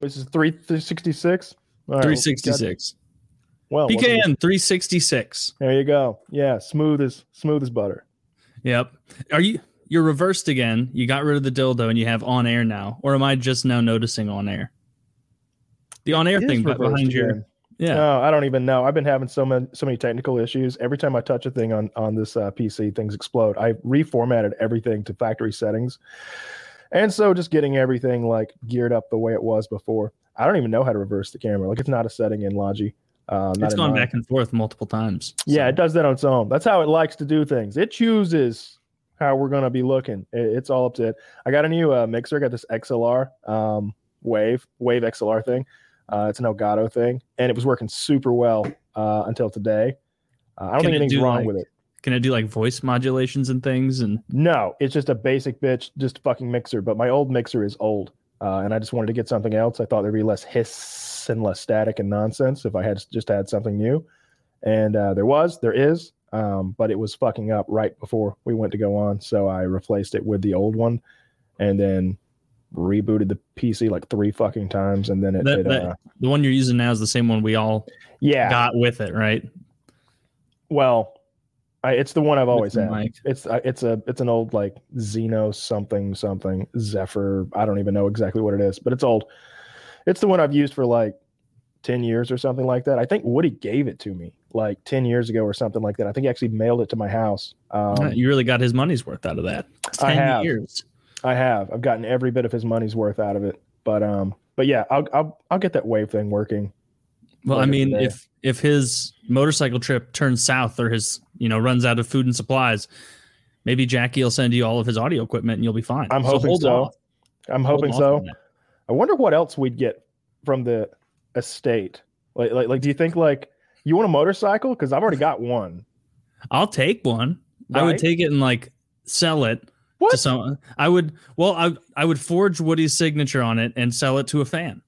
This is three sixty six. Three sixty six. Well, PKA three sixty six. There you go. Yeah, smooth as smooth as butter. Yep. Are you you're reversed again? You got rid of the dildo and you have on air now, or am I just now noticing on air? The on air thing behind your again. yeah. No, I don't even know. I've been having so many so many technical issues. Every time I touch a thing on on this uh, PC, things explode. I reformatted everything to factory settings, and so just getting everything like geared up the way it was before. I don't even know how to reverse the camera. Like it's not a setting in Logi. Uh, it's gone back and forth multiple times. Yeah, it does that on its own. That's how it likes to do things. It chooses how we're going to be looking. It- it's all up to it. I got a new uh, mixer. I got this XLR um, Wave Wave XLR thing. Uh, it's an Elgato thing, and it was working super well uh, until today. Uh, I don't Can think anything's do, wrong like- with it. Can it do like voice modulations and things? And No, it's just a basic bitch, just fucking mixer. But my old mixer is old, uh, and I just wanted to get something else. I thought there'd be less hiss and less static and nonsense if I had just had something new. And uh, there was, there is, um, but it was fucking up right before we went to go on. So I replaced it with the old one, and then rebooted the PC like three fucking times, and then it, that, it that- uh, the one you're using now is the same one we all yeah. got with it, right? Well, I, it's the one I've always had. mic. It's it's a it's an old like Xeno something something Zephyr. I don't even know exactly what it is, but it's old. It's the one I've used for like ten years or something like that. I think Woody gave it to me like ten years ago or something like that. I think he actually mailed it to my house. Um, you really got his money's worth out of that. I Ten have. years. I have. I've gotten every bit of his money's worth out of it. But um, but yeah, I'll I'll I'll get that wave thing working. Well, I mean, if if his motorcycle trip turns south or his you know runs out of food and supplies, maybe Jackie will send you all of his audio equipment and you'll be fine. I'm hoping so. off. I'm Hold hoping so. I wonder what else we'd get from the estate. Like, like, like, do you think like you want a motorcycle? Because I've already got one. I'll take one. I would take it and like sell it to someone. I would. Well, I I would forge Woody's signature on it and sell it to a fan.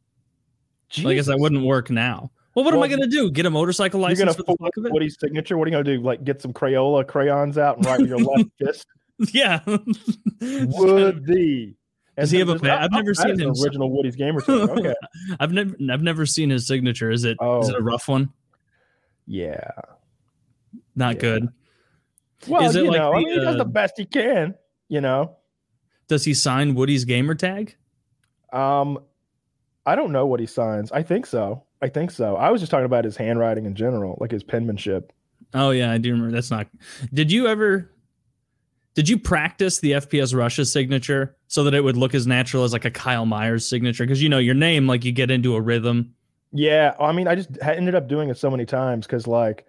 I guess that wouldn't work now. Well, what am I going to do? Get a motorcycle You're license gonna for the fuck of it? Woody's signature. What are you gonna do? Like get some Crayola crayons out and write with your left fist? yeah. Woody. Does he have a just- pa- I've oh, never seen is him- original Woody's gamer tag. Okay. I've never I've never seen his signature. Is it is Oh. it a rough one? Yeah. Not Yeah. good. Well, Is it you like know, I mean, he does uh, the best he can. You know. Does he sign Woody's gamer tag? Um, I don't know what he signs. I think so. I think so. I was just talking about his handwriting in general, like his penmanship. Oh yeah, I do remember. That's not. Did you ever? Did you practice the FPS Russia signature so that it would look as natural as like a Kyle Myers signature? Because you know your name, like you get into a rhythm. Yeah, I mean, I just ended up doing it so many times because, like,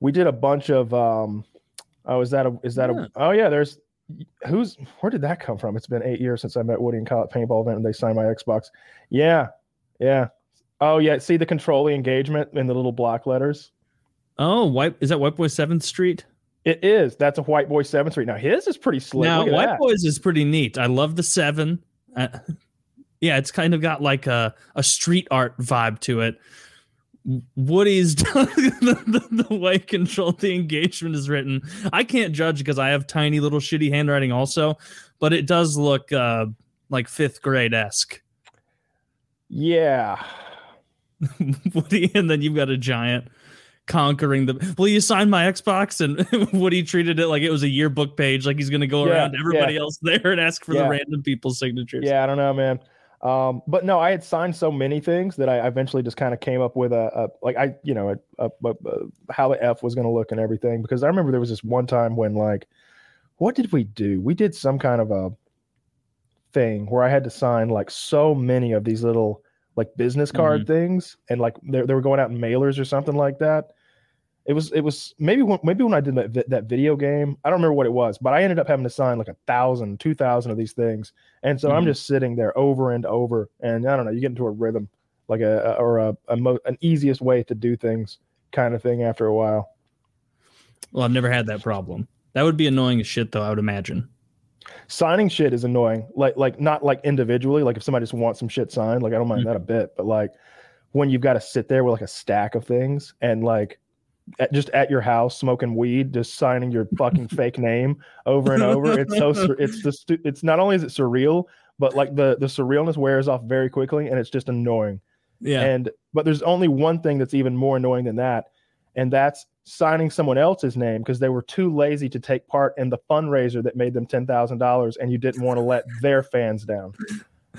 we did a bunch of. um Oh, is that a? Is that Yeah. a? Oh yeah, there's. Who's? Where did that come from? It's been eight years since I met Woody and Kyle at paintball event, and they signed my Xbox. Yeah, yeah. Oh yeah, see the control the engagement in the little block letters. Oh, white is that White Boy Seventh Street? It is. That's a White Boy Seventh Street. Now his is pretty slick. now, White that. Boys is pretty neat. I love the seven. Uh, yeah, it's kind of got like a a street art vibe to it. Woody's the, the, the way control the engagement is written. I can't judge because I have tiny little shitty handwriting also, but it does look uh, like fifth grade esque. Yeah. Woody, and then you've got a giant conquering the. Will you sign my Xbox? And Woody treated it like it was a yearbook page, like he's going to go Yeah, around everybody else there and ask for Yeah. the random people's signatures. Yeah, I don't know, man. Um, but no, I had signed so many things that I eventually just kind of came up with a, a like I, you know, a, a- how the F was going to look and everything. Because I remember there was this one time when like, what did we do? We did some kind of a thing where I had to sign like so many of these little like business card things, and like they, they were going out in mailers or something like that. It was it was maybe when, maybe when I did that that video game, I don't remember what it was, but I ended up having to sign like a thousand, two thousand of these things, and so I'm Mhm. just sitting there over and over, and I don't know, you get into a rhythm, like a a- or a, a mo- an easiest way to do things kind of thing after a while. Well, I've never had that problem. That would be annoying as shit, though. I would imagine. Signing shit is annoying, like like not like individually, like if somebody just wants some shit signed, like I don't mind Mhm. that a bit, but like when you've got to sit there with like a stack of things and like at, just at your house smoking weed, just signing your fucking fake name over and over. It's so sur- it's just it's not only is it surreal, but like the the surrealness wears off very quickly, and it's just annoying. Yeah. And but there's only one thing that's even more annoying than that, and that's signing someone else's name because they were too lazy to take part in the fundraiser that made them ten thousand dollars, and you didn't want to let their fans down.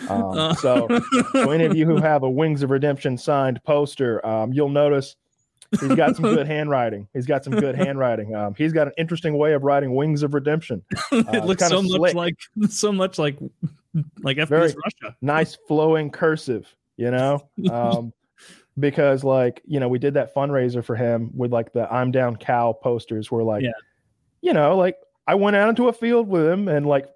Um, so, so any of you who have a Wings of Redemption signed poster, um, you'll notice he's got some good handwriting. He's got some good handwriting. Um, he's got an interesting way of writing Wings of Redemption. it uh, looks kinda so much slick. like so much like like FPS Very- Russia. nice flowing cursive, you know? Um, because like, you know, we did that fundraiser for him with like the I'm down cow posters where like, Yeah. you know, like I went out into a field with him and like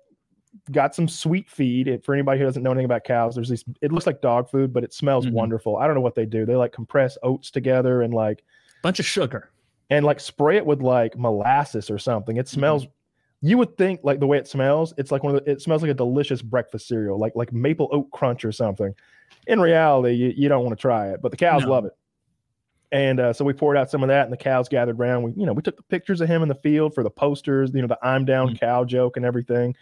got some sweet feed. It, for anybody who doesn't know anything about cows, there's these, it looks like dog food, but it smells Mhm. wonderful. I don't know what they do. They like compress oats together and like, Bunch of sugar. and like spray it with like molasses or something. It smells. You would think like the way it smells, it's like one of the, it smells like a delicious breakfast cereal, like like maple oat crunch or something. In reality, you, you don't want to try it, but the cows No. love it. And uh, so we poured out some of that, and the cows gathered around. We, you know, we took the pictures of him in the field for the posters, you know, the "I'm down" Mhm. cow joke and everything.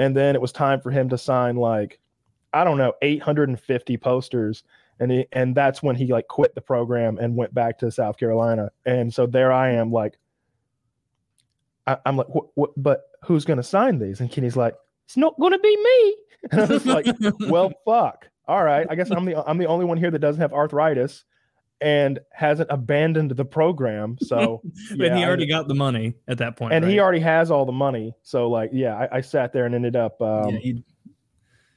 And then it was time for him to sign like, I don't know, 850 posters and he, and that's when he like quit the program and went back to South Carolina. And so there I am, like, I, I'm like, what, what? But who's going to sign these? And Kenny's like, it's not going to be me. And I was like, well, fuck. All right, I guess I'm the I'm the only one here that doesn't have arthritis and hasn't abandoned the program. So and yeah, he I- already got the money at that point. and he already has all the money. So like, yeah, I, I sat there and ended up um, yeah,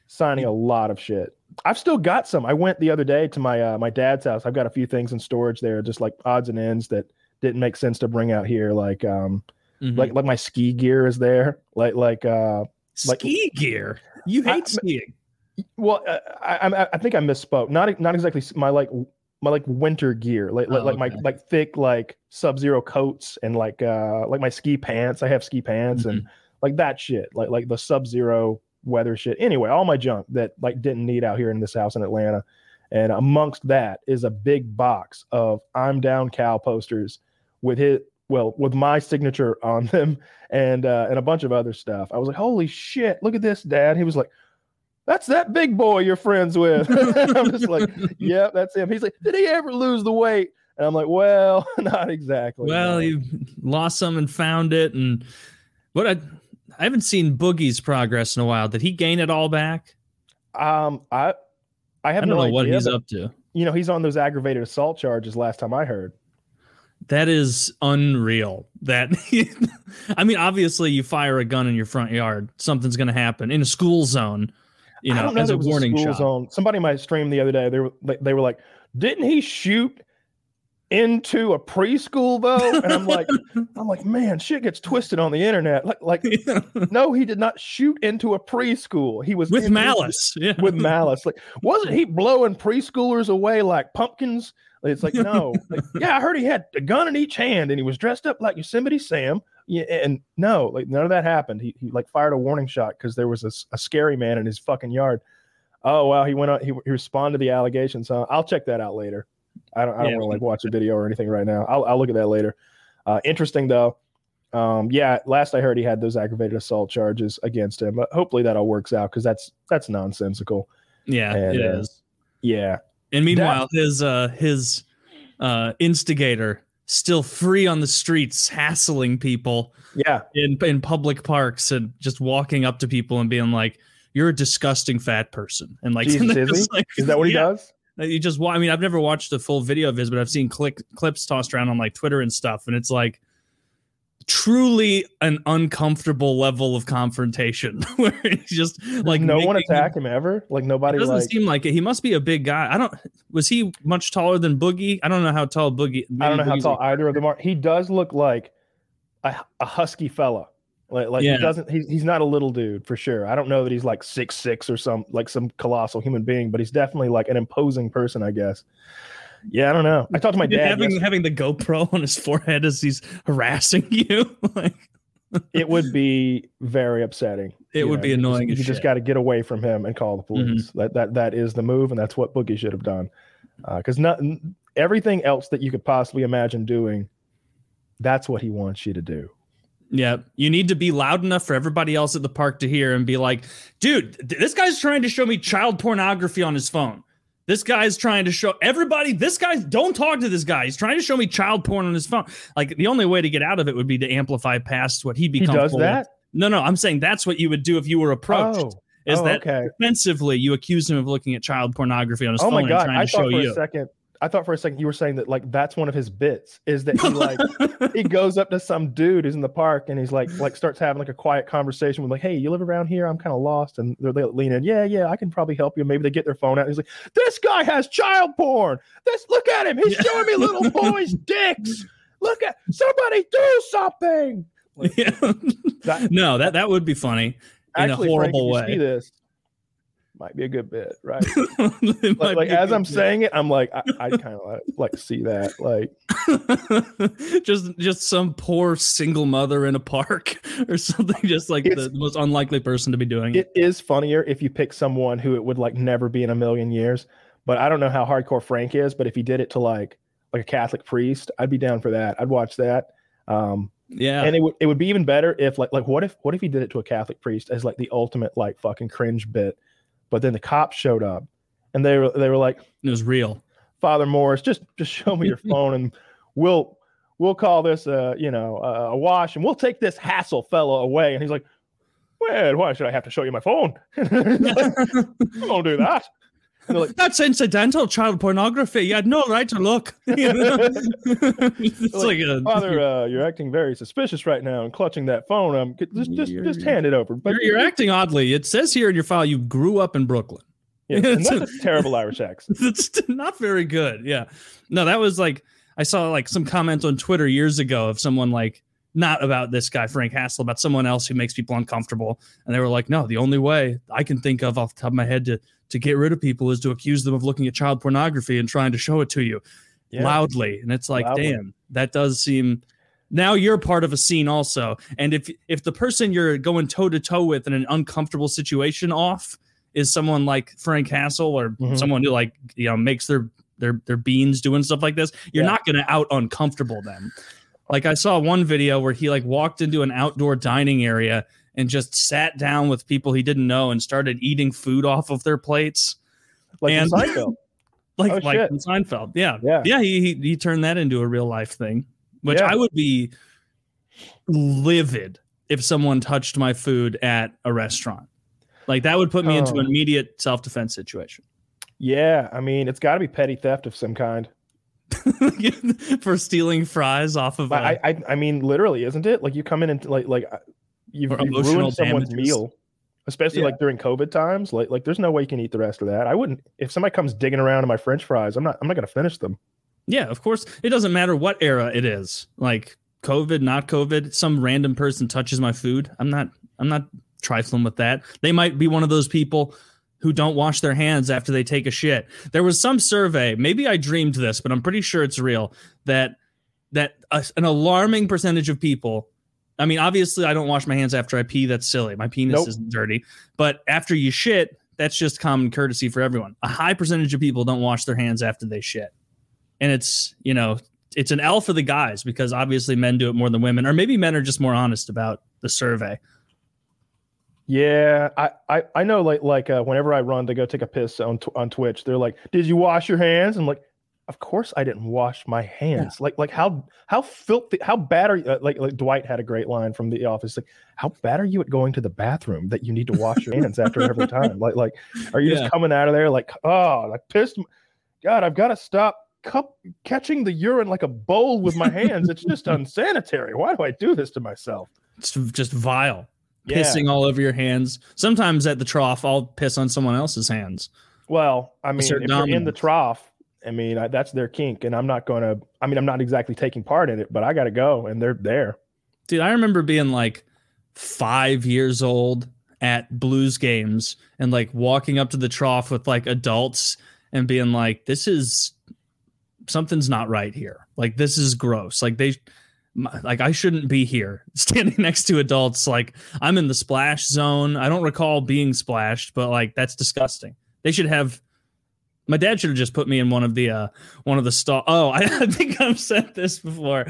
signing a lot of shit. I've still got some. I went the other day to my uh, my dad's house. I've got a few things in storage there, just like odds and ends that didn't make sense to bring out here. Like um mhm. like like my ski gear is there. Like like uh like- ski gear. You hate I- skiing. Well uh, I I I think I misspoke. Not not exactly my like my like winter gear. Like like, Oh, like my like thick like sub zero coats and like uh like my ski pants. I have ski pants and like that shit. Like like the sub zero weather shit. Anyway, all my junk that like didn't need out here in this house in Atlanta. And amongst that is a big box of I'm down cow posters with his well with my signature on them and uh and a bunch of other stuff. I was like, "Holy shit, look at this, dad." He was like, "That's that big boy you're friends with." I'm just like, "Yeah, that's him." He's like, "Did he ever lose the weight?" And I'm like, "Well, not exactly." Well, no." you lost some and found it, and what I I haven't seen Boogie's progress in a while. Did he gain it all back? um I I have I don't no know what he's but, up to. You know, he's on those aggravated assault charges last time I heard. That is unreal. That I mean, obviously, you fire a gun in your front yard, something's going to happen in a school zone. You know, know as a warning school shot. zone. Somebody in my stream the other day, they were they, were like, "Didn't he shoot into a preschool though?" And I'm like, I'm like, man, shit gets twisted on the internet. Like, like, no, he did not shoot into a preschool. He was with malice. Yeah. With malice. Like, wasn't he blowing preschoolers away like pumpkins? It's like, no. Like, yeah, I heard he had a gun in each hand and he was dressed up like Yosemite Sam. Yeah, and no, like none of that happened. He, he like fired a warning shot because there was a, a, scary man in his fucking yard. Oh wow, he went on. He, he responded to the allegations. Huh? I'll check that out later. I don't. I don't Yeah. want to like watch a video or anything right now. I'll, I'll look at that later. Uh, interesting though. Um, yeah, last I heard he had those aggravated assault charges against him. But hopefully that all works out because that's that's nonsensical. yeah, and, it uh, is. Yeah, And meanwhile, his uh his uh instigator still free on the streets, hassling people yeah. in in public parks and just walking up to people and being like, "You're a disgusting fat person," and like, Jesus, is it's like- Is that what he Yeah. does? Uh, You just, I mean, I've never watched a full video of his, but I've seen click, clips tossed around on like Twitter and stuff, and it's like truly an uncomfortable level of confrontation where he's just like no one making him- attack him ever. Like It nobody doesn't like. seem like it. He must be a big guy. I don't. Was he much taller than Boogie? I don't know how tall Boogie. I don't know maybe how tall like- either of them are. He does look like a, a husky fella. Like, like Yeah. he doesn't. He's he's not a little dude for sure. I don't know that he's like six six or some like some colossal human being, but he's definitely like an imposing person, I guess. Yeah, I don't know. I talked to my dad. having yesterday. having the GoPro on his forehead as he's harassing you. like, it would be very upsetting. It You would know, be you just- annoying You just shit. Mm-hmm. got to get away from him and call the police. That that that is the move, and that's what Boogie should have done. Because not everything else that you could possibly imagine doing, that's what he wants you to do. Yeah, you need to be loud enough for everybody else at the park to hear and be like, dude, th- this guy's trying to show me child pornography on his phone. This guy's trying to show everybody, this guy, don't talk to this guy. He's trying to show me child porn on his phone. Like the only way to get out of it would be to amplify past what he'd be He does that. with. No, no, I'm saying that's what you would do if you were approached. Oh, is oh, that okay? defensively you accuse him of looking at child pornography on his Oh phone my and god! trying I to show thought for you? a second. I thought for a second you were saying that like that's one of his bits is that he like he goes up to some dude who's in the park and he's like like starts having like a quiet conversation with like hey you live around here? I'm kind of lost. And they're, they lean in yeah yeah I can probably help you. Maybe they get their phone out and he's like this guy has child porn. This look at him. He's Yeah. showing me little boys dicks. Look at somebody do something. Like, Yeah. that, no, that that would be funny in actually a Frank, horrible see way. this might be a good bit right like, like as I'm bit. saying it I'm like I, I kind of like, see that like just just some poor single mother in a park or something just like the, the most unlikely person to be doing it. it is funnier if you pick someone who it would like never be in a million years. But I don't know how hardcore Frank is. But if he did it to like like a Catholic priest, I'd be down for that. I'd watch that. Um, yeah. and it would it would be even better if like like what if what if he did it to a Catholic priest as like the ultimate like fucking cringe bit, but then the cops showed up and they were they were like it was real. Father Morris, just just show me your phone and we'll we'll call this a you know a, wash and we'll take this hassle fellow away. And he's like, well, why should I have to show you my phone? Like, I won't do that. Like, That's incidental child pornography. You had no right to look. You know? it's like, a, Father, uh, you're acting very suspicious right now and clutching that phone. Um, just just just hand it over. But you're, you're acting oddly. It says here in your file you grew up in Brooklyn. yeah, and that's a terrible Irish accent. That's not very good. Yeah. No, that was like I saw like some comment on Twitter years ago of someone like not about this guy Frank Hassle, about someone else who makes people uncomfortable, and they were like, "No, the only way I can think of off the top of my head to to get rid of people is to accuse them of looking at child pornography and trying to show it to you Yeah. loudly." And it's like, Loudly. damn, that does seem. Now you're part of a scene also, and if if the person you're going toe to toe with in an uncomfortable situation off is someone like Frank Hassle or Mhm. someone who like you know makes their their their beans doing stuff like this, you're Yeah. not going to out uncomfortable them. Like I saw one video where he like walked into an outdoor dining area and just sat down with people he didn't know and started eating food off of their plates, Like And- Seinfeld. like Oh, like shit. Seinfeld. Yeah, Yeah. yeah. He, he he turned that into a real life thing, which Yeah. I would be livid if someone touched my food at a restaurant. Like that would put me into Oh. an immediate self defense situation. Yeah, I mean, it's got to be petty theft of some kind. for stealing fries off of. But a- I, I, I mean, literally, isn't it? Like you come in and like, like you've, you've ruined someone's damages. meal, especially Yeah. like during COVID times. Like, like there's no way you can eat the rest of that. I wouldn't. If somebody comes digging around in my French fries, I'm not. I'm not gonna finish them. yeah, of course. It doesn't matter what era it is. Like COVID, not COVID. Some random person touches my food. I'm not. I'm not trifling with that. They might be one of those people who don't wash their hands after they take a shit. There was some survey. Maybe I dreamed this, but I'm pretty sure it's real. That that a, an alarming percentage of people. I mean, obviously, I don't wash my hands after I pee. That's silly. My penis Nope. isn't dirty. But after you shit, that's just common courtesy for everyone. A high percentage of people don't wash their hands after they shit. And it's, you know, it's an L for the guys because obviously men do it more than women, or maybe men are just more honest about the survey. Yeah, I, I, I know. Like, like uh, whenever I run to go take a piss on tw- on Twitch, they're like, "Did you wash your hands?" I'm like, "Of course I didn't wash my hands." Like, like how how filthy, how bad are you? Uh, like, like Dwight had a great line from The Office. Like, how bad are you at going to the bathroom that you need to wash your hands after every time? Like, like, are you Yeah. just coming out of there like, oh, like pissed? God, I've got to stop cup catching the urine like a bowl with my hands. It's just unsanitary. Why do I do this to myself? It's just vile. Yeah. Pissing all over your hands. Sometimes at the trough, I'll piss on someone else's hands. Well, I mean, if you're in the trough, I mean, I, that's their kink, and I'm not going to. I mean, I'm not exactly taking part in it, but I got to go, and they're there. Dude, I remember being like five years old at blues games and like walking up to the trough with like adults and being like, this is something's not right here. Like, this is gross. Like, they, like, I shouldn't be here standing next to adults. Like, I'm in the splash zone. I don't recall being splashed, but like, that's disgusting. They should have My dad should have just put me in one of the uh one of the stall. Oh, I, I think I've said this before.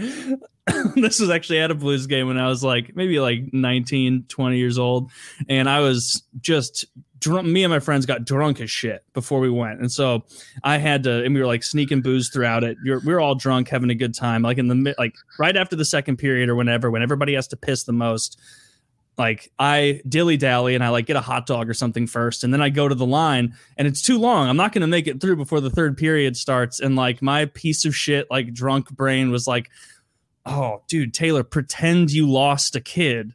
this was actually at a Blues game when I was like maybe like 19, 20 years old, and I was just drunk. Me and my friends got drunk as shit before we went, and so I had to, and we were like sneaking booze throughout it. You're, we were all drunk, having a good time. Like in the like right after the second period or whenever, when everybody has to piss the most like I dilly dally and I like get a hot dog or something first, and then I go to the line and it's too long. I'm not going to make it through before the third period starts. And like my piece of shit, like drunk brain was like, oh, dude, Taylor, pretend you lost a kid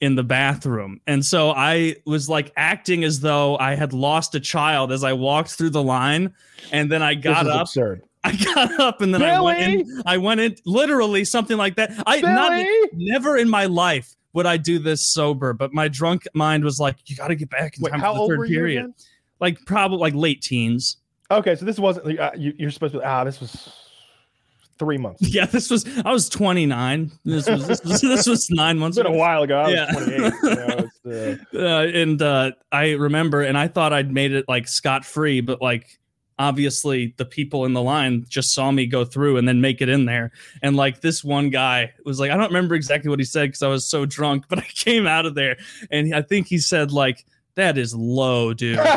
in the bathroom. And so I was like acting as though I had lost a child as I walked through the line. And then I got up. Absurd. I got up and then Billy? I went in. I went in literally something like that. I Billy? not never in my life would I do this sober? But my drunk mind was like, you got to get back in Wait, time how for the old third were period. You like probably like late teens. Okay, so this wasn't uh, you, you're supposed to. Ah, this was three months. Yeah, this was I was 29. This was this was, this was nine months. It's been ago. a while ago. I yeah. 28. You know, uh... Uh, and uh, I remember, and I thought I'd made it like scot free, but like obviously the people in the line just saw me go through and then make it in there. And like this one guy was like i don't remember exactly what he said because i was so drunk but i came out of there. And i think he said like that is low dude. Either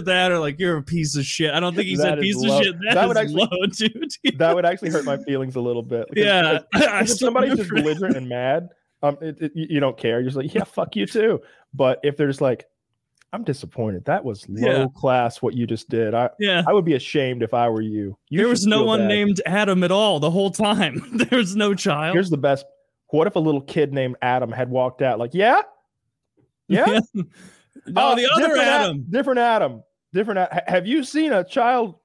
that or like you're a piece of shit. I don't think he that said piece low. of shit. That, that would actually, low dude. that would actually hurt my feelings a little bit. Yeah. if somebody's just belligerent and mad um it, it, you don't care. You're just like yeah fuck you too. But if they're just like I'm disappointed. That was low yeah. class what you just did. I yeah. I would be ashamed if I were you. you there was no one bad. named Adam at all the whole time. There's no child. Here's the best. What if a little kid named Adam had walked out like, yeah, yeah, yeah. no, uh, the other Adam, different Adam, different. have you seen a child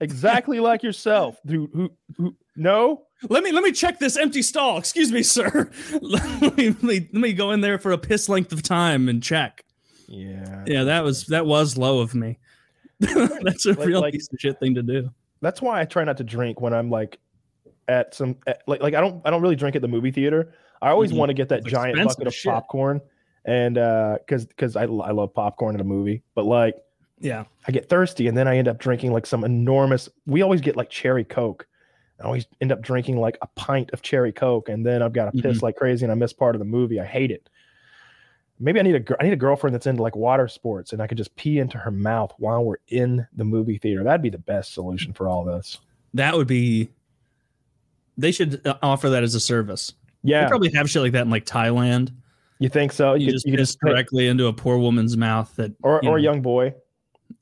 exactly like yourself? Who, who, who, no. Let me let me check this empty stall. Excuse me, sir. let, me, let me let me go in there for a piss length of time and check. Yeah. Yeah, that was that was low of me. that's a like, real like, piece of shit thing to do. That's why I try not to drink when I'm like at some at, like like I don't I don't really drink at the movie theater. I always mm-hmm. want to get that it's giant bucket of shit. popcorn and uh cuz cuz I I love popcorn in a movie, but like yeah. I get thirsty and then I end up drinking like some enormous we always get like cherry coke. I always end up drinking like a pint of cherry coke and then I've got to piss mm-hmm. like crazy and I miss part of the movie. I hate it maybe I need a I need a girlfriend that's into like water sports, and I could just pee into her mouth while we're in the movie theater. That'd be the best solution for all this. That would be. They should uh, offer that as a service. Yeah, they probably have shit like that in like Thailand. You think so? You, you just you just directly into a poor woman's mouth that, or or know, a young boy,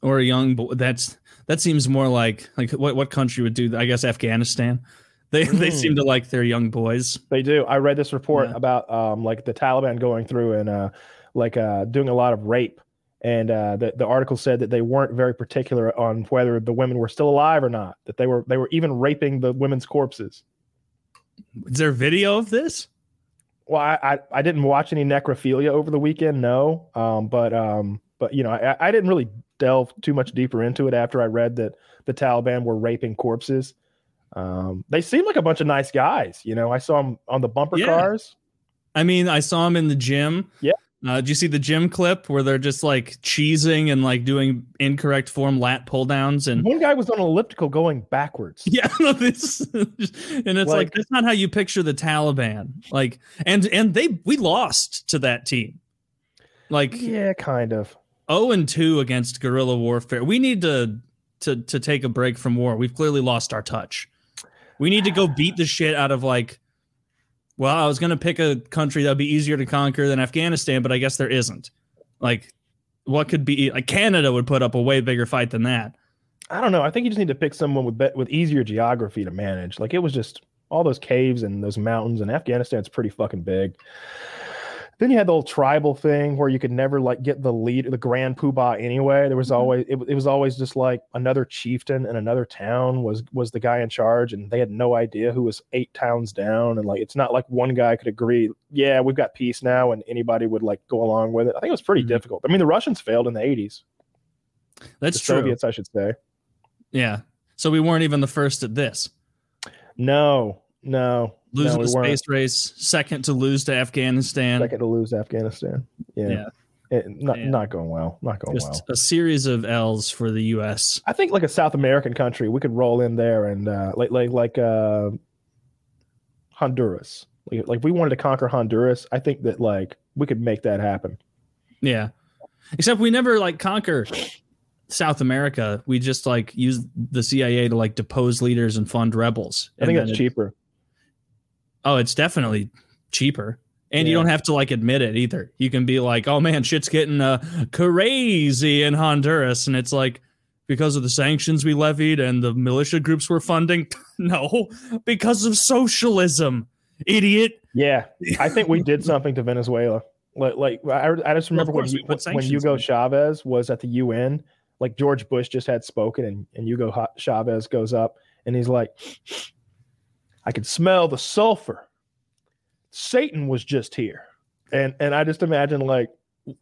or a young boy. That's that seems more like like what what country would do? That? I guess Afghanistan. They mm. they seem to like their young boys. They do. I read this report yeah. about um like the Taliban going through and uh like uh doing a lot of rape. And uh, the the article said that they weren't very particular on whether the women were still alive or not. That they were they were even raping the women's corpses. Is there video of this? Well, I, I, I didn't watch any necrophilia over the weekend, no. Um, but um, but you know, I, I didn't really delve too much deeper into it after I read that the Taliban were raping corpses. Um, they seem like a bunch of nice guys. You know, I saw them on the bumper yeah. cars. I mean, I saw them in the gym. Yeah. Uh, did you see the gym clip where they're just like cheesing and like doing incorrect form lat pull downs? And one guy was on an elliptical going backwards. Yeah, this, and it's like, like that's not how you picture the Taliban. Like, and and they we lost to that team. Like, yeah, kind of. Oh, and two against guerrilla warfare. We need to to to take a break from war. We've clearly lost our touch. We need to go beat the shit out of like. Well, I was gonna pick a country that'd be easier to conquer than Afghanistan, but I guess there isn't. Like, what could be like Canada would put up a way bigger fight than that. I don't know. I think you just need to pick someone with be- with easier geography to manage. Like it was just all those caves and those mountains, and Afghanistan's pretty fucking big. Then you had the whole tribal thing where you could never like get the lead, the grand poobah anyway. There was mm-hmm. always it, it was always just like another chieftain in another town was was the guy in charge, and they had no idea who was eight towns down. And like it's not like one guy could agree, yeah, we've got peace now, and anybody would like go along with it. I think it was pretty mm-hmm. difficult. I mean, the Russians failed in the eighties. That's the true. Soviets, I should say. Yeah. So we weren't even the first at this. No, no, losing no, the space race, second to lose to Afghanistan. Second to lose Afghanistan. Yeah. yeah. It, not Yeah. not going well. Not going Just well. a series of L's for the U.S. I think like a South American country, we could roll in there and uh, like like like uh, Honduras. Like, like if we wanted to conquer Honduras, I think that like we could make that happen. Yeah. Except we never like conquer South America. We just like use the CIA to like depose leaders and fund rebels. I think that's it- cheaper. Oh, it's definitely cheaper. And you don't have to like admit it either. You can be like, "Oh man, shit's getting uh, crazy in Honduras," and it's like because of the sanctions we levied and the militia groups we're funding. no, because of socialism, idiot. Yeah, I think we did something to Venezuela. Like, like I, I just remember when, you, when Hugo. Chavez was at the UN. Like George Bush just had spoken, and and Hugo Chavez goes up and he's like, "I could smell the sulfur. Satan was just here." And and I just imagine like,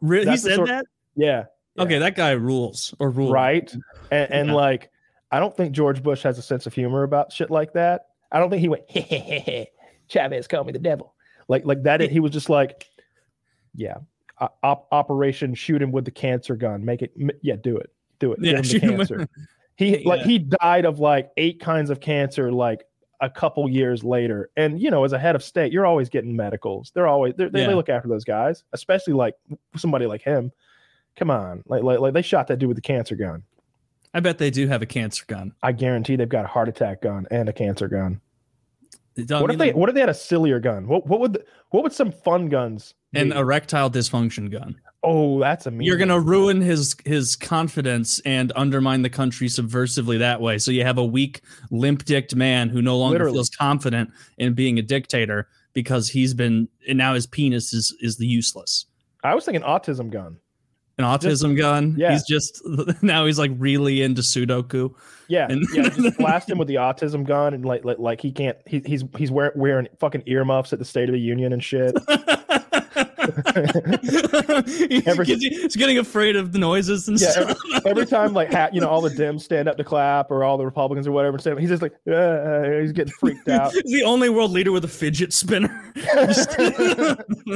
Really, he said sort- that. yeah, yeah. Okay, that guy rules or ruled. right, and, and Yeah. like, I don't think George Bush has a sense of humor about shit like that. I don't think he went, Chavez called me the devil. Like like that. He was just like, yeah, op- Operation shoot him with the cancer gun. Make it, yeah, do it, do it. Yeah, Give shoot him the with- cancer. He like Yeah. he died of like eight kinds of cancer like a couple years later. And you know, as a head of state, you're always getting medicals. They're always they're, they Yeah. they look after those guys, especially like somebody like him. Come on, like like like they shot that dude with the cancer gun. I bet they do have a cancer gun. I guarantee they've got a heart attack gun and a cancer gun. What if they what if they had a sillier gun? What what would the, what would some fun guns? an erectile dysfunction gun? Oh, that's a mean. You're gonna ruin his his confidence and undermine the country subversively that way. So you have a weak, limp-dicked man who no longer Literally. feels confident in being a dictator because he's been and now his penis is is the useless. I was thinking autism gun. An autism gun. yeah. He's just now he's like really into Sudoku. Yeah, And- yeah. Just blast him with the autism gun and like like, like he can't. He, he's he's wearing wearing fucking earmuffs at the State of the Union and shit. Every- he's, he's getting afraid of the noises and Yeah, stuff. Every time like you know all the Dems stand up to clap or all the Republicans or whatever, stand up, he's just like uh, he's getting freaked out. He's the only world leader with a fidget spinner.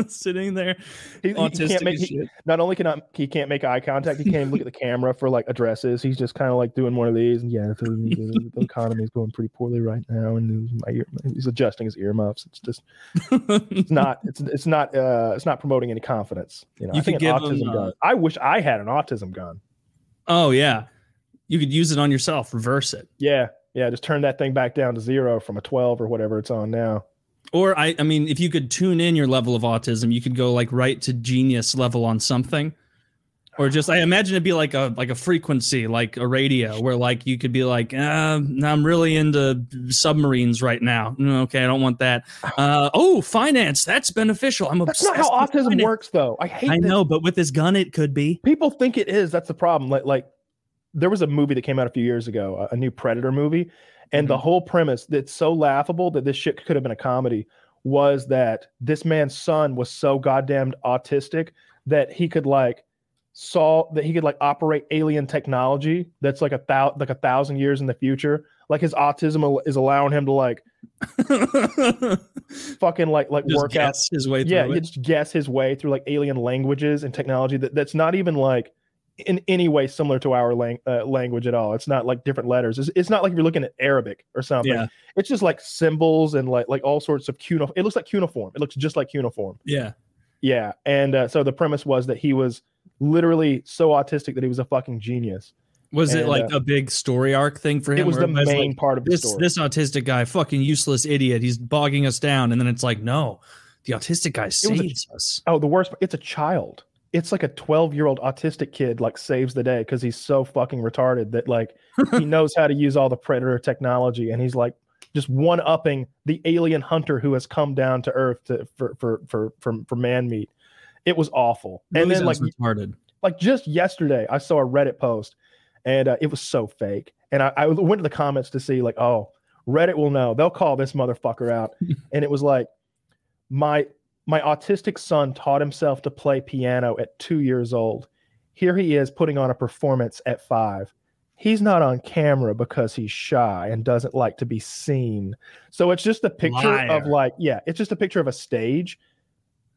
Sitting there. He, he can't make he, not only cannot he can't make eye contact, he can't even look at the camera for like addresses. He's just kind of like doing one of these. And yeah, the, the, the economy is going pretty poorly right now, and my ear, he's adjusting his earmuffs. It's just it's not it's it's not uh it's not promoting any confidence. You know, You I could give autism uh, gun. I wish I had an autism gun. oh yeah. You could use it on yourself, reverse it. Yeah, yeah, just turn that thing back down to zero from a twelve or whatever it's on now. Or I I mean, if you could tune in your level of autism, you could go like right to genius level on something. Or just I imagine it'd be like a like a frequency, like a radio, where like you could be like, uh, I'm really into submarines right now. Mm, Okay, I don't want that. Uh, oh, finance, that's beneficial. I'm That's not how autism finance. works, though. I hate. I that know, but with this gun, it could be. people think it is. That's the problem. Like like there was a movie that came out a few years ago, a, a new Predator movie, and the Mhm. whole premise that's so laughable that this shit could have been a comedy was that this man's son was so goddamn autistic that he could like saw that he could like operate alien technology that's like a thou like a thousand years in the future. Like his autism is allowing him to like fucking like like Just work out guess his way through yeah, it. just guess his way through like alien languages and technology that, that's not even like in any way similar to our lang- uh, language at all. It's not like different letters. It's, it's not like you're looking at Arabic or something. Yeah. It's just like symbols and like like all sorts of cuneiform. It looks like cuneiform. It looks just like cuneiform. Yeah. Yeah, and uh, so the premise was that he was literally so autistic that he was a fucking genius. Was it like uh, a big story arc thing for him? It was the main like, part of the this story. this autistic guy, fucking useless idiot. He's bogging us down, and then it's like, no, the autistic guy was a- saves us. Oh, the worst. It's a child. It's like a 12 year old autistic kid like saves the day because he's so fucking retarded that like he knows how to use all the predator technology and he's like just one upping the alien hunter who has come down to Earth to for for for for, for man meat. It was awful. And then like retarded. like just yesterday, I saw a Reddit post and uh, it was so fake. And I, I went to the comments to see like, oh, Reddit will know. They'll call this motherfucker out. and it was like, my my autistic son taught himself to play piano at two years old. Here he is putting on a performance at five. He's not on camera because he's shy and doesn't like to be seen. So it's just a picture of like, yeah, it's just a picture of a stage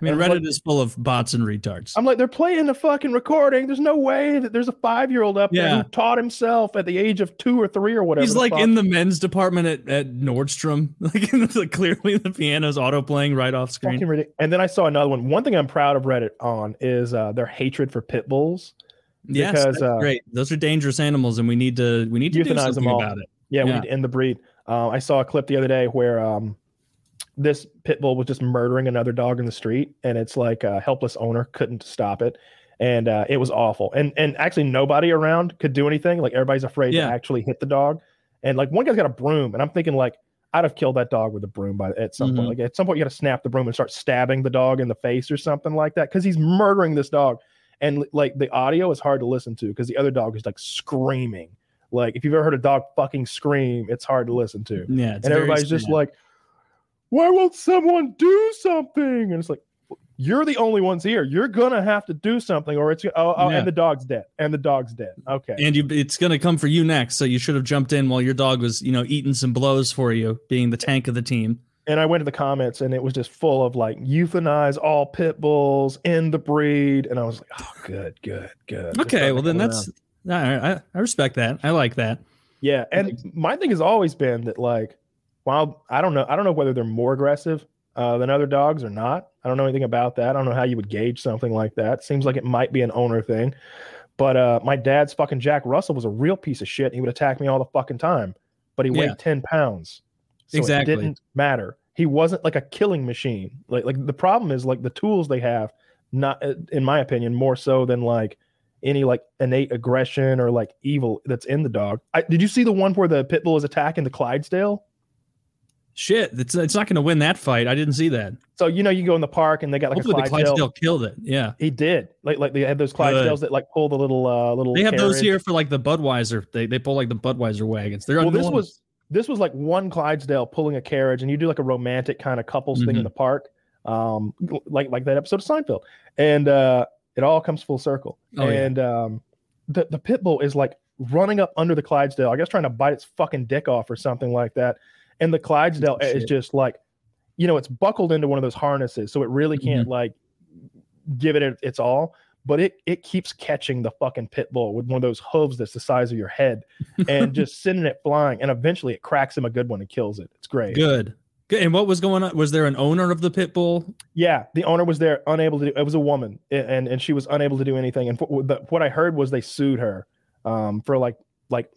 I mean, And Reddit like- is full of bots and retards. I'm like, they're playing the fucking recording. There's no way that there's a five year old up there who taught himself at the age of two or three or whatever. He's like in the men's department at, at Nordstrom. Like, clearly the piano's auto playing right off screen. And then I saw another one. One thing I'm proud of Reddit on is uh, their hatred for pit bulls. Yes, because, uh, great. Those are dangerous animals, and we need to we need to do Euthanize them all. about it. Yeah, we need to end the breed. Uh, I saw a clip the other day where um, this pit bull was just murdering another dog in the street, and it's like a helpless owner couldn't stop it, and uh, it was awful. And and actually nobody around could do anything. Like everybody's afraid Yeah. to actually hit the dog, and like one guy's got a broom, and I'm thinking like I'd have killed that dog with a broom by at some Mhm. point. Like at some point you got to snap the broom and start stabbing the dog in the face or something like that because he's murdering this dog. And like the audio is hard to listen to because the other dog is like screaming. Like if you've ever heard a dog fucking scream, it's hard to listen to. Yeah, and everybody's just like, "Why won't someone do something?" And it's like, "You're the only ones here. You're gonna have to do something, or it's oh, oh Yeah. and the dog's dead, and the dog's dead." Okay, and you it's gonna come for you next. So you should have jumped in while your dog was, you know, eating some blows for you, being the tank of the team. and I went to the comments, and it was just full of like, "Euthanize all pit bulls, end the breed," and I was like, "Oh, good, good, good." Okay, well then that's around. all right. I, I respect that. I like that. Yeah, and my thing has always been that like, while I don't know, I don't know whether they're more aggressive uh, than other dogs or not. I don't know anything about that. I don't know how you would gauge something like that. Seems like it might be an owner thing. But uh, my dad's fucking Jack Russell was a real piece of shit. He would attack me all the fucking time, but he Yeah. weighed ten pounds. So Exactly. It didn't matter. He wasn't like a killing machine. Like like the problem is like the tools they have, not uh, in my opinion, more so than like any like innate aggression or like evil that's in the dog. I, did you see the one where the pit bull is attacking the Clydesdale? Shit, it's it's not gonna win that fight. I didn't see that. So you know you go in the park and they got like Hopefully a the Clydesdale. Clydesdale killed it. Yeah. He did. Like like they had those Good. Clydesdales that like pull the little uh little. They have those here for like the Budweiser. They they pull like the Budweiser wagons. They're Well, this was this was like one Clydesdale pulling a carriage, and you do like a romantic kind of couples thing in Mhm. the park, um, like like that episode of Seinfeld, and uh, it all comes full circle. Oh, yeah. and um, the the pit bull is like running up under the Clydesdale, I guess trying to bite its fucking dick off or something like that, and the Clydesdale is just like, you know, it's buckled into one of those harnesses, so it really can't Mm-hmm. like give it its all. But it it keeps catching the fucking pit bull with one of those hooves that's the size of your head, and just sending it flying. And eventually, it cracks him a good one and kills it. It's great. good. Good. And what was going on? Was there an owner of the pit bull? Yeah, the owner was there, unable to do. It was a woman, and and she was unable to do anything. And what I heard was they sued her, um, for like like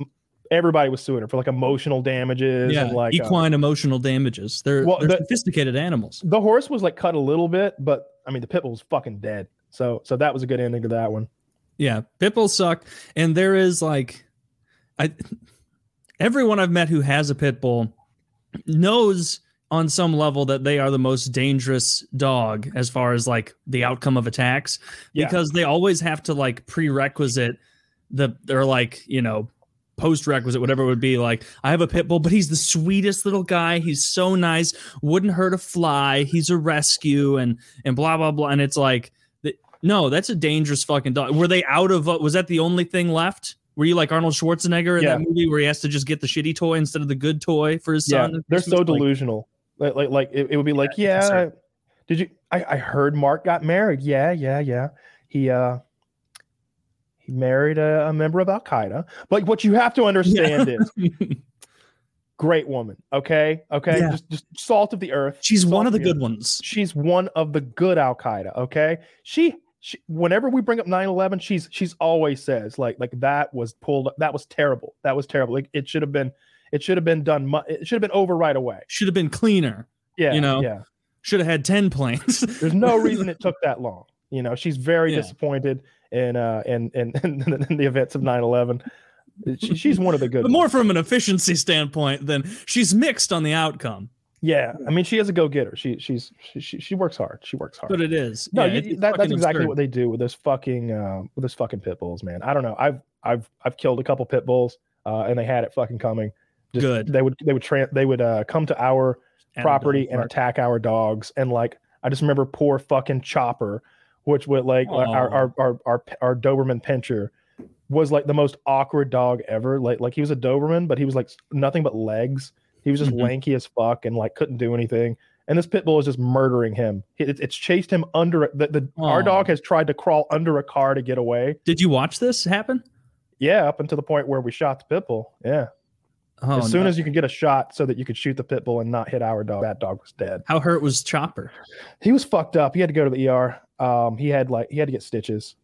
everybody was suing her for like emotional damages yeah, and like uh, equine emotional damages. They're, Well, they're the- sophisticated animals. the horse was like cut a little bit, but I mean the pit bull was fucking dead. So so that was a good ending to that one. Yeah, pit bulls suck, and there is like, I everyone I've met who has a pit bull knows on some level that they are the most dangerous dog as far as like the outcome of attacks Yeah. because they always have to like prerequisite the they're like you know post requisite whatever it would be like i have a pit bull but he's the sweetest little guy he's so nice wouldn't hurt a fly he's a rescue and and blah blah blah and it's like no that's a dangerous fucking dog were they out of uh, was that the only thing left were you like arnold schwarzenegger in Yeah. that movie where he has to just get the shitty toy instead of the good toy for his Yeah, son at they're Christmas? so delusional. Like like, like it, it would be like, Yeah, yeah, did you? I, I heard Mark got married. Yeah, yeah, yeah. He uh he married a, a member of Al Qaeda. But what you have to understand is great woman. Okay, okay, Yeah. just just salt of the earth. she's one of the earth. good ones She's one of the good Al Qaeda. Okay, she. She, whenever we bring up 9-11 she's she's always says like like that was pulled that was terrible that was terrible like, it should have been it should have been done mu- it should have been over right away should have been cleaner yeah You know? yeah should have had 10 planes there's no reason it took that long. You know, she's very Yeah. disappointed in uh and in in the events of 9/11. She, she's one of the good. but more from an efficiency standpoint than she's mixed on the outcome yeah. I mean, she is a go getter. She she's she, she she works hard. She works hard. but it is no, Yeah, you- that, that's exactly absurd. what they do with those fucking uh, with those fucking pit bulls, man. I don't know. I've I've I've killed a couple pit bulls, uh, and they had it fucking coming. Just, Good. They would they would tra- they would uh, come to our property and park. attack our dogs. And like, I just remember poor fucking Chopper, which would like our, our, our, our, our Doberman Pinscher was like the most awkward dog ever. Like, like he was a Doberman, but he was like nothing but legs. He was just Mhm. lanky as fuck and like couldn't do anything. And this pit bull is just murdering him. It, it's chased him under the, the our dog has tried to crawl under a car to get away. Did you watch this happen? Yeah, up until the point where we shot the pit bull. Yeah. Oh, as soon no. as you could get a shot so that you could shoot the pit bull and not hit our dog, that dog was dead. how hurt was Chopper? He was fucked up. He had to go to the ER. Um, he had like he had to get stitches.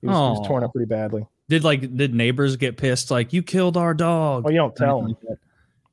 He was, he was torn up pretty badly. Did like did neighbors get pissed? Like you killed our dog. Oh, you don't tell him.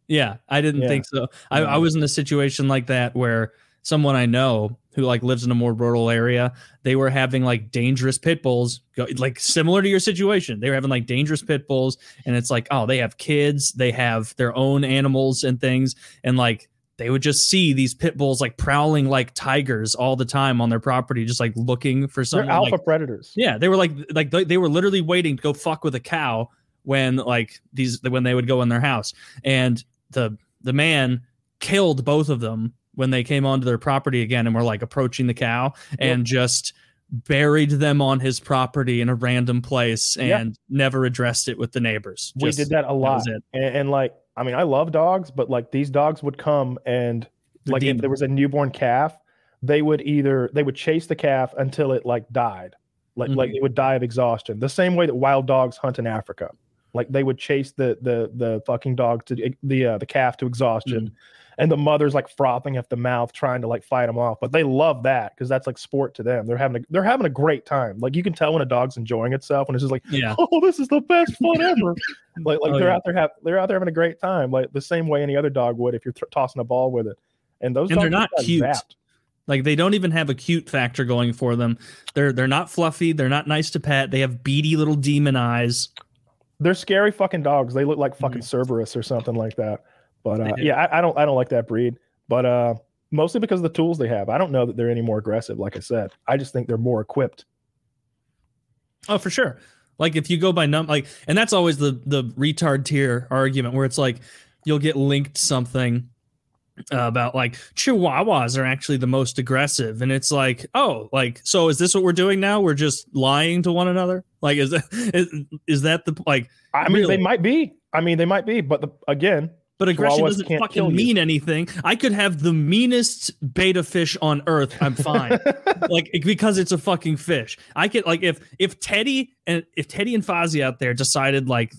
Yeah, I didn't Yeah. think so. I. I was in a situation like that where someone I know who like lives in a more rural area, they were having like dangerous pit bulls, go, like similar to your situation. They were having like dangerous pit bulls, and it's like, oh, they have kids, they have their own animals and things, and like they would just see these pit bulls like prowling like tigers all the time on their property, just like looking for something. They're alpha like- predators. yeah, they were like like they, they were literally waiting to go fuck with a cow when like these when they would go in their house, and the the man killed both of them when they came onto their property again and were like approaching the cow and just buried them on his property in a random place and never addressed it with the neighbors. we did that a lot. it. And, and like, I mean, I love dogs, but like these dogs would come and like Redeem if there was a newborn calf, they would either they would chase the calf until it like died, like like Mhm. it would die of exhaustion. The same way that wild dogs hunt in Africa, like they would chase the the the fucking dog to the uh, the calf to exhaustion. And the mother's like frothing at the mouth, trying to like fight them off. But they love that because that's like sport to them. They're having a, they're having a great time. Like you can tell when a dog's enjoying itself, when it's just like, Yeah. oh, this is the best fun ever. like like Oh, they're yeah. out there have they're out there having a great time, like the same way any other dog would if you're th- tossing a ball with it. And those And they're not cute. zapped. Like they don't even have a cute factor going for them. They're they're not fluffy. They're not nice to pet. They have beady little demon eyes. They're scary fucking dogs. They look like fucking mm. Cerberus or something like that. But uh, do. yeah, I, I don't I don't like that breed. But uh, mostly because of the tools they have. I don't know that they're any more aggressive. Like I said, I just think they're more equipped. Oh, for sure. Like if you go by num like and that's always the the retard tier argument where it's like you'll get linked something uh, about like chihuahuas are actually the most aggressive and it's like oh like so is this what we're doing now we're just lying to one another like is that is, is that the like I mean, Really? they might be. I mean, they might be. But the, again, but aggression Chihuahuas doesn't fucking mean anything i could have the meanest betta fish on earth i'm fine like because it's a fucking fish. I could like if if Teddy and if Teddy and Fozzie out there decided like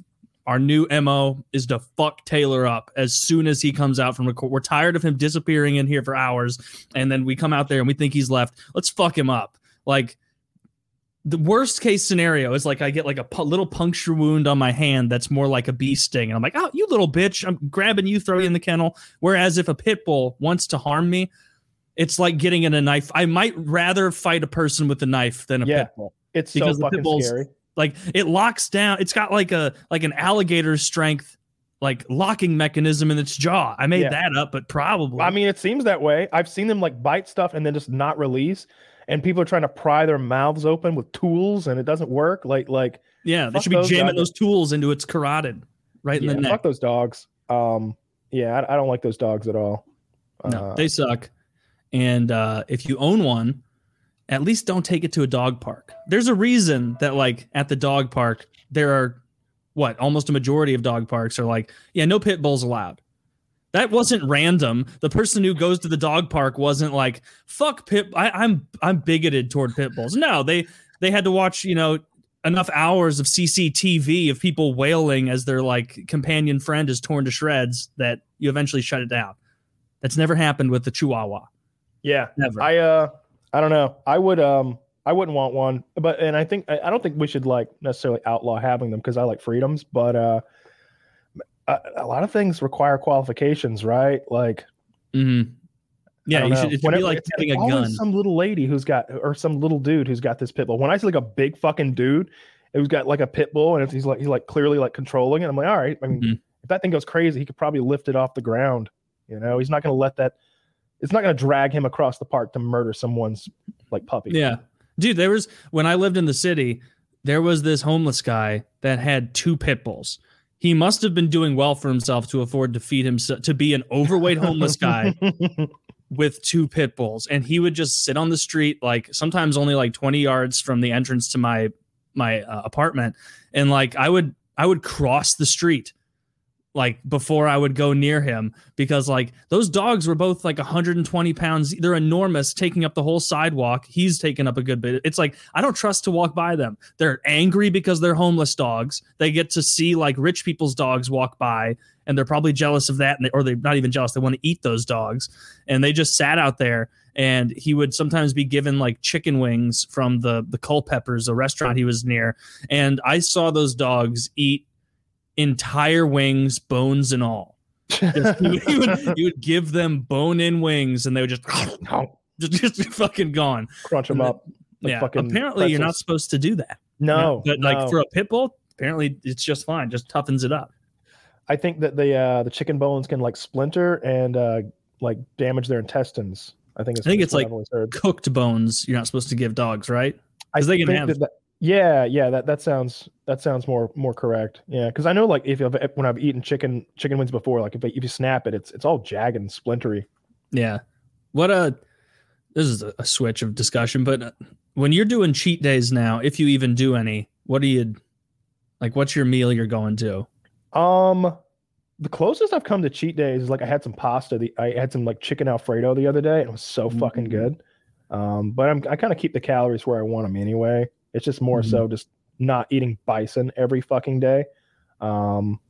our new mo is to fuck Taylor up as soon as he comes out from record. We're tired of him disappearing in here for hours, and then we come out there and we think he's left. Let's fuck him up. Like the worst case scenario is like I get like a pu- little puncture wound on my hand that's more like a bee sting, and I'm like, oh, you little bitch, I'm grabbing you, throwing you in the kennel. Whereas if a pit bull wants to harm me, it's like getting in a knife. I might rather fight a person with a knife than a Yeah. pit bull. it's so Because the pit bulls- scary. Like it locks down. It's got like a like an alligator strength like locking mechanism in its jaw. I made Yeah. that up, but probably. I mean, it seems that way. I've seen them like bite stuff and then just not release. And people are trying to pry their mouths open with tools, and it doesn't work. Like, like yeah, they should be jamming guys. those tools into its carotid, right yeah, in the neck. fuck those dogs. Um, yeah, I, I don't like those dogs at all. No, Uh, they suck. And uh, if you own one, at least don't take it to a dog park. There's a reason that, like, at the dog park, there are what almost a majority of dog parks are like, yeah, no pit bulls allowed. That wasn't random. The person who goes to the dog park wasn't like, fuck pit. I, I'm I'm bigoted toward pit bulls. No, they they had to watch, you know, enough hours of CCTV of people wailing as their like companion friend is torn to shreds that you eventually shut it down. That's never happened with the Chihuahua. yeah, Never. I uh, I don't know. I would um, I wouldn't want one, but and I think I, I don't think we should like necessarily outlaw having them because I like freedoms, but uh, a, a lot of things require qualifications, right? Like mm-hmm. Yeah, you should, it should be like it's- having it's a gun. Some little lady who's got, or some little dude who's got this pit bull. When I see like a big fucking dude who's got like a pit bull, and if he's like he's like clearly like controlling it, I'm like, all right. I mean, Mhm. if that thing goes crazy, he could probably lift it off the ground. You know, he's not going to let that. It's not going to drag him across the park to murder someone's like puppy. Yeah. Dude, there was when I lived in the city, there was this homeless guy that had two pit bulls. He must have been doing well for himself to afford to feed himself to be an overweight homeless guy with two pit bulls. And he would just sit on the street like sometimes only like 20 yards from the entrance to my my uh, apartment. And like I would I would cross the street like before I would go near him because like those dogs were both like 120 pounds. They're enormous, taking up the whole sidewalk. He's taken up a good bit. It's like I don't trust to walk by them. They're angry because they're homeless dogs. They get to see like rich people's dogs walk by, and they're probably jealous of that, they, or they're not even jealous. They want to eat those dogs, and they just sat out there. And he would sometimes be given like chicken wings from the the Culpeppers, a restaurant he was near. And I saw those dogs eat entire wings, bones and all. Just, he, would, he, would, he, would, give them bone in wings, and they would just just, just fucking gone. Crunch them up. Like yeah. Apparently, pretzels. you're not supposed to do that. No, but no. like for a pit bull, apparently it's just fine. Just toughens it up. I think that the uh, the chicken bones can like splinter and uh, like damage their intestines. I think it's. I think it's like cooked bones. You're not supposed to give dogs, right? Because they can have. That, yeah, yeah, that that sounds that sounds more more correct. Yeah, because I know like if I've, when I've eaten chicken chicken wings before, like if if you snap it, it's it's all jagged and splintery. Yeah, what a this is a, switch of discussion, but uh, when you're doing cheat days now, if you even do any, what do you like? What's your meal you're going to? Um, the closest I've come to cheat days is like I had some pasta. The I had some like chicken alfredo the other day, and it was so fucking good. Um, but I'm I kind of keep the calories where I want them anyway. It's just more mm-hmm. so just not eating bison every fucking day. Um,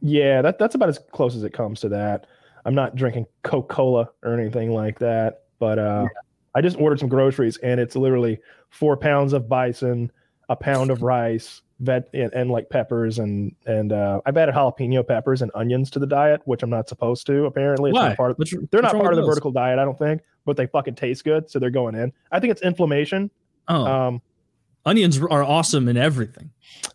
yeah, that that's about as close as it comes to that. I'm not drinking Coca Cola or anything like that, but uh, yeah. I just ordered some groceries and it's literally four pounds of bison, a pound of rice, vet and, and, like peppers and and uh, I've added jalapeno peppers and onions to the diet, which I'm not supposed to. Apparently, it's Why? not part of, they're not part of the vertical diet, I don't think, but they fucking taste good, so they're going in. I think it's inflammation. Oh, um, onions are awesome in everything.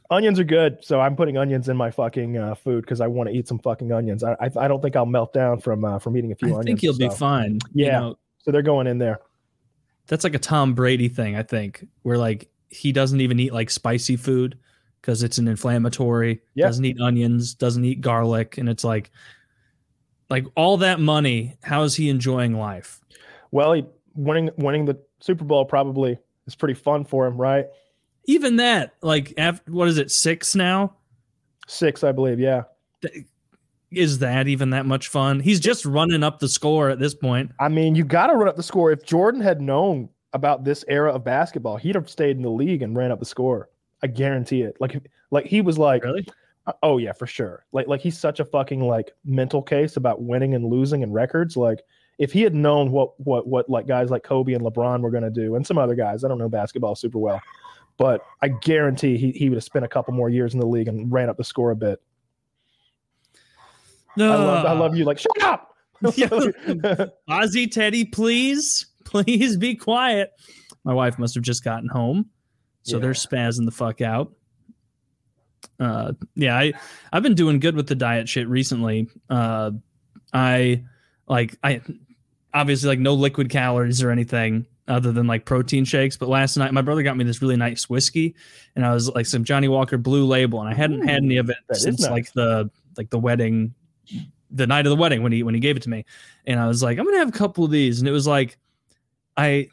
Onions are good, so I'm putting onions in my fucking uh, food because I want to eat some fucking onions. I, I, I don't think I'll melt down from uh, from eating a few I onions. I think you'll be fine. Yeah, you know, so they're going in there. That's like a Tom Brady thing, I think, where like he doesn't even eat like spicy food because it's an inflammatory. Yeah. Doesn't eat onions, doesn't eat garlic, and it's like, like all that money. How is he enjoying life? Well, he winning winning the Super Bowl probably is pretty fun for him, right? Even that, like, after, what is it, six now? Six, I believe. Yeah. Is that even that much fun? He's just running up the score at this point. I mean, you got to run up the score. If Jordan had known about this era of basketball, he'd have stayed in the league and ran up the score. I guarantee it. Like, like he was like, really? Uh, oh yeah, for sure. Like, like he's such a fucking like mental case about winning and losing and records. Like, if he had known what what what like guys like Kobe and LeBron were going to do, and some other guys, I don't know basketball super well, but I guarantee he he would have spent a couple more years in the league and ran up the score a bit. No, I love, I love you. Like shut up, Ozzy Teddy, please, please be quiet. My wife must have just gotten home, so yeah. they're spazzing the fuck out. Uh, yeah, I I've been doing good with the diet shit recently. Uh, I like I obviously like no liquid calories or anything other than like protein shakes. But last night, my brother got me this really nice whiskey, and I was like some Johnnie Walker Blue Label, and I hadn't Ooh, had any of it since nice. like the like the wedding, the night of the wedding when he when he gave it to me, and I was like, I'm gonna have a couple of these, and it was like, I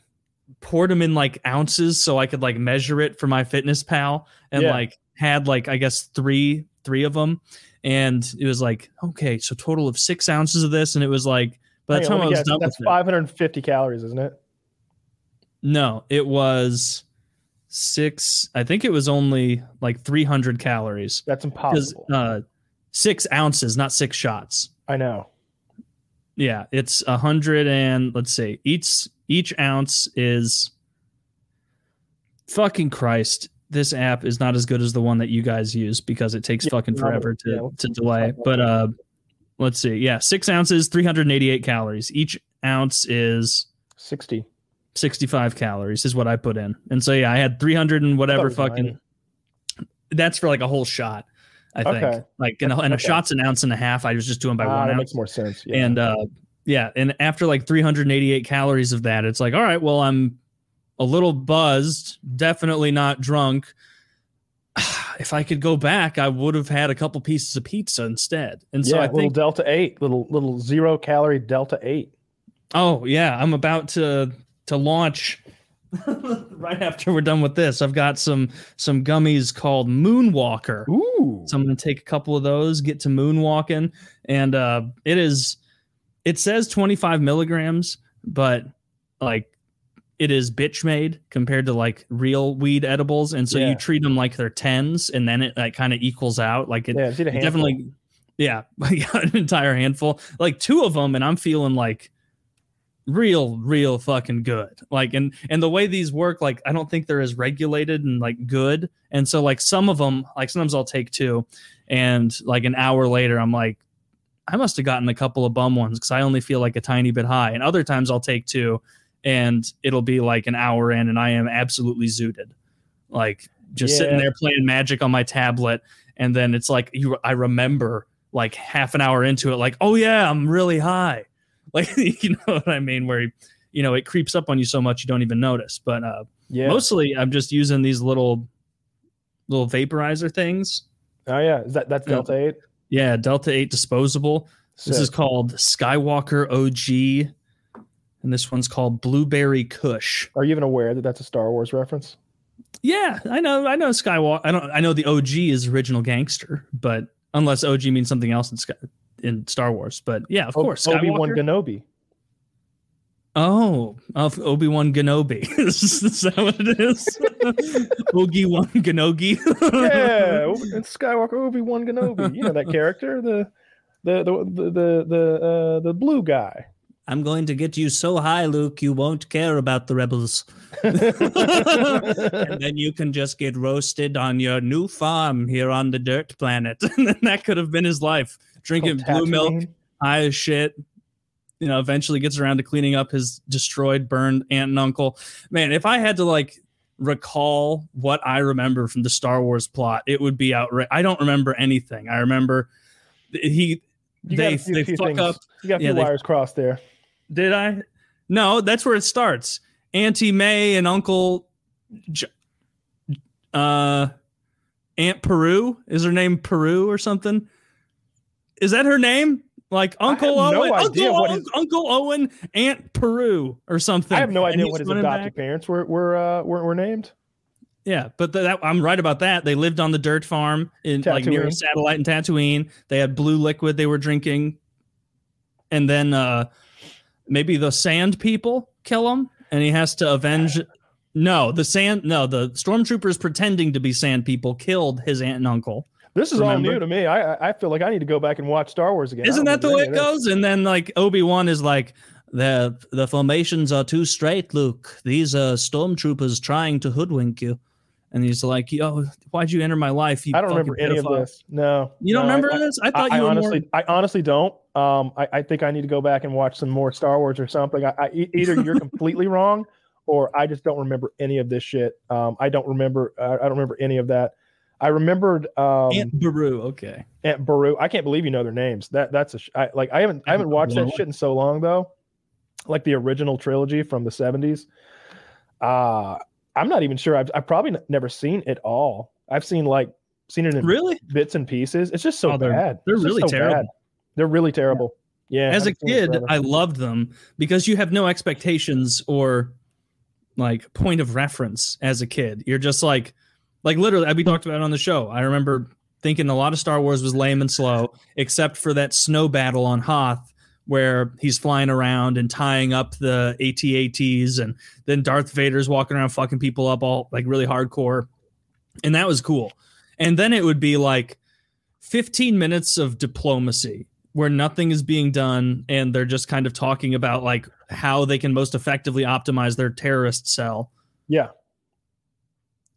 poured them in like ounces so I could like measure it for my Fitness Pal, and yeah. like had like I guess three three of them, and it was like okay, so total of six ounces of this, and it was like by the time I was guess, done that's 550 calories, isn't it? No, it was six. I think it was only like 300 calories. That's impossible. Uh, six ounces, not six shots. I know. Yeah, it's a hundred and let's see, each each ounce is fucking Christ. This app is not as good as the one that you guys use because it takes yeah, fucking forever to, yeah, to delay. But uh let's see. Yeah, six ounces, 388 calories. Each ounce is 60. 65 calories is what I put in. And so, yeah, I had 300 and whatever fucking. Nine. That's for like a whole shot, I think. Okay. Like, and a, and a okay. shot's an ounce and a half. I was just doing by ah, one that ounce. makes more sense. Yeah. And, uh, yeah. And after like 388 calories of that, it's like, all right, well, I'm a little buzzed, definitely not drunk. If I could go back, I would have had a couple pieces of pizza instead. And so yeah, I little think, Delta Eight, little little zero calorie Delta Eight. oh yeah, I'm about to to launch right after we're done with this. I've got some some gummies called Moonwalker. Ooh, So I'm gonna take a couple of those, get to moonwalking, and uh, it is. It says 25 milligrams, but like it is bitch made compared to like real weed edibles, and so Yeah. you treat them like they're tens, and then it like kind of equals out. Like it, yeah, just eat a it definitely, yeah, an entire handful, like two of them, and I'm feeling like real, real fucking good. Like, and and the way these work, like I don't think they're as regulated and like good, and so like some of them, like sometimes I'll take two, and like an hour later, I'm like. I must have gotten a couple of bum ones because I only feel like a tiny bit high. And other times I'll take two and it'll be like an hour in and I am absolutely zooted. Like just sitting there playing magic on my tablet. And then it's like you I remember like half an hour into it, like, oh yeah, I'm really high. Like you know what I mean? Where you know it creeps up on you so much you don't even notice. But uh yeah. mostly I'm just using these little little vaporizer things. oh yeah, is that that's Delta Eight? Yeah, Delta 8 disposable. This is called Skywalker OG. And this one's called Blueberry Kush. Are you even aware that that's a Star Wars reference? Yeah, I know. I know Skywalker. I don't. I know the OG is original gangster, but unless OG means something else in, Sky, in Star Wars. But yeah, of course, Obi Wan Kenobi. oh, of Obi Wan Kenobi. is that what it is? Ogi Wan Kenobi. Yeah, it's Skywalker Obi Wan Kenobi. You know that character, the the the the the the, uh, the blue guy. I'm going to get you so high, Luke, you won't care about the rebels. and then you can just get roasted on your new farm here on the dirt planet. and then that could have been his life. Drinking blue milk, high as shit. You know, eventually gets around to cleaning up his destroyed, burned aunt and uncle. Man, if I had to like recall what I remember from the Star Wars plot, it would be outright. I don't remember anything. I remember he You got they a few- they few fuck things- up. You got a yeah, few they- wires crossed there. Did I? No, that's where it starts. Auntie May and Uncle, J- uh, Aunt Peru is her name Peru or something? Is that her name? Like Uncle no Owen, idea Uncle, what Owen his- Uncle Owen, Aunt Peru or something. I have no idea what his adopted back. parents were were uh, were, were named. Yeah, but th- that, I'm right about that. They lived on the dirt farm in like near a satellite in Tatooine. They had blue liquid they were drinking, and then uh maybe the sand people kill him, and he has to avenge. No, the sand. No, the stormtroopers pretending to be sand people killed his aunt and uncle. This is all new to me. I I- feel like I need to go back and watch Star Wars again. Isn't that the way it goes? And then like Obi Wan is like, the the formations are too straight, Luke. These are stormtroopers trying to hoodwink you. And he's like, "Yo, why'd you enter my life? You I don't remember any of this. No, You don't no, I- remember I, this? I I, thought I you were honestly, more. I honestly don't. Um, I, I think I need to go back and watch some more Star Wars or something. I, I either you're completely wrong, or I just don't remember any of this shit. Um, I don't remember. Uh, I don't remember any of that. I remembered um, Aunt Baru. Okay. Aunt Baru. I can't believe you know their names. That that's a sh- I, like I haven't I haven't watched that shit in so long though. Like the original trilogy from the seventies. Uh I'm not even sure. I've I've probably never seen it all. I've seen like seen it in Really? bits and pieces. It's just so Oh, they're- bad. they're It's really so terrible. bad. They're really terrible. Yeah. As a haven't seen it kid. I loved them because you have no expectations or like point of reference as a kid. You're just like, like literally, we talked about it on the show. I remember thinking a lot of Star Wars was lame and slow, except for that snow battle on Hoth where he's flying around and tying up the AT-ATs and then Darth Vader's walking around fucking people up all like really hardcore. And that was cool. And then it would be like 15 minutes of diplomacy where nothing is being done and they're just kind of talking about like how they can most effectively optimize their terrorist cell. yeah.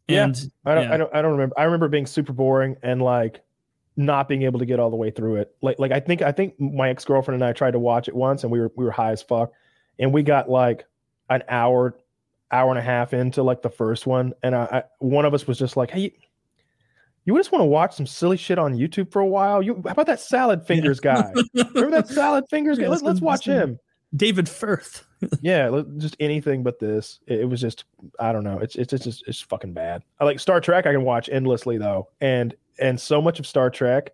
Yeah. I don't Yeah. I don't I don't remember. I remember being super boring and like not being able to get all the way through it. Like like I think I think my ex-girlfriend and I tried to watch it once and we were we were high as fuck and we got like an hour hour and a half into like the first one and I, I one of us was just like, "Hey, you just want to watch some silly shit on YouTube for a while? You how about that salad fingers guy? Remember that salad fingers guy? Yeah, Let's, let's watch him." David Firth. yeah, just anything but this. It, it was just I don't know. It's it's it's just it's fucking bad. I like Star Trek. I can watch endlessly though, and and so much of Star Trek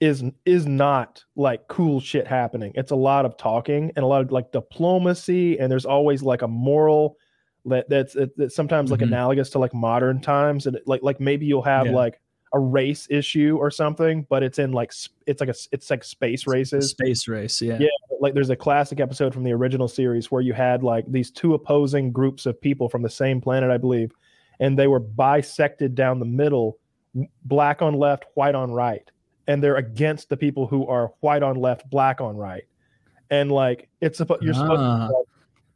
is is not like cool shit happening. It's a lot of talking and a lot of like diplomacy, and there's always like a moral that that's that's sometimes like Mhm. analogous to like modern times, and like like maybe you'll have Yeah. like a race issue or something, but it's in like it's like a it's like space races Space race. Yeah. Yeah. like there's a classic episode from the original series where you had like these two opposing groups of people from the same planet, I believe, and they were bisected down the middle, black on left, white on right, and they're against the people who are white on left, black on right, and like it's supposed you're supposed Ah.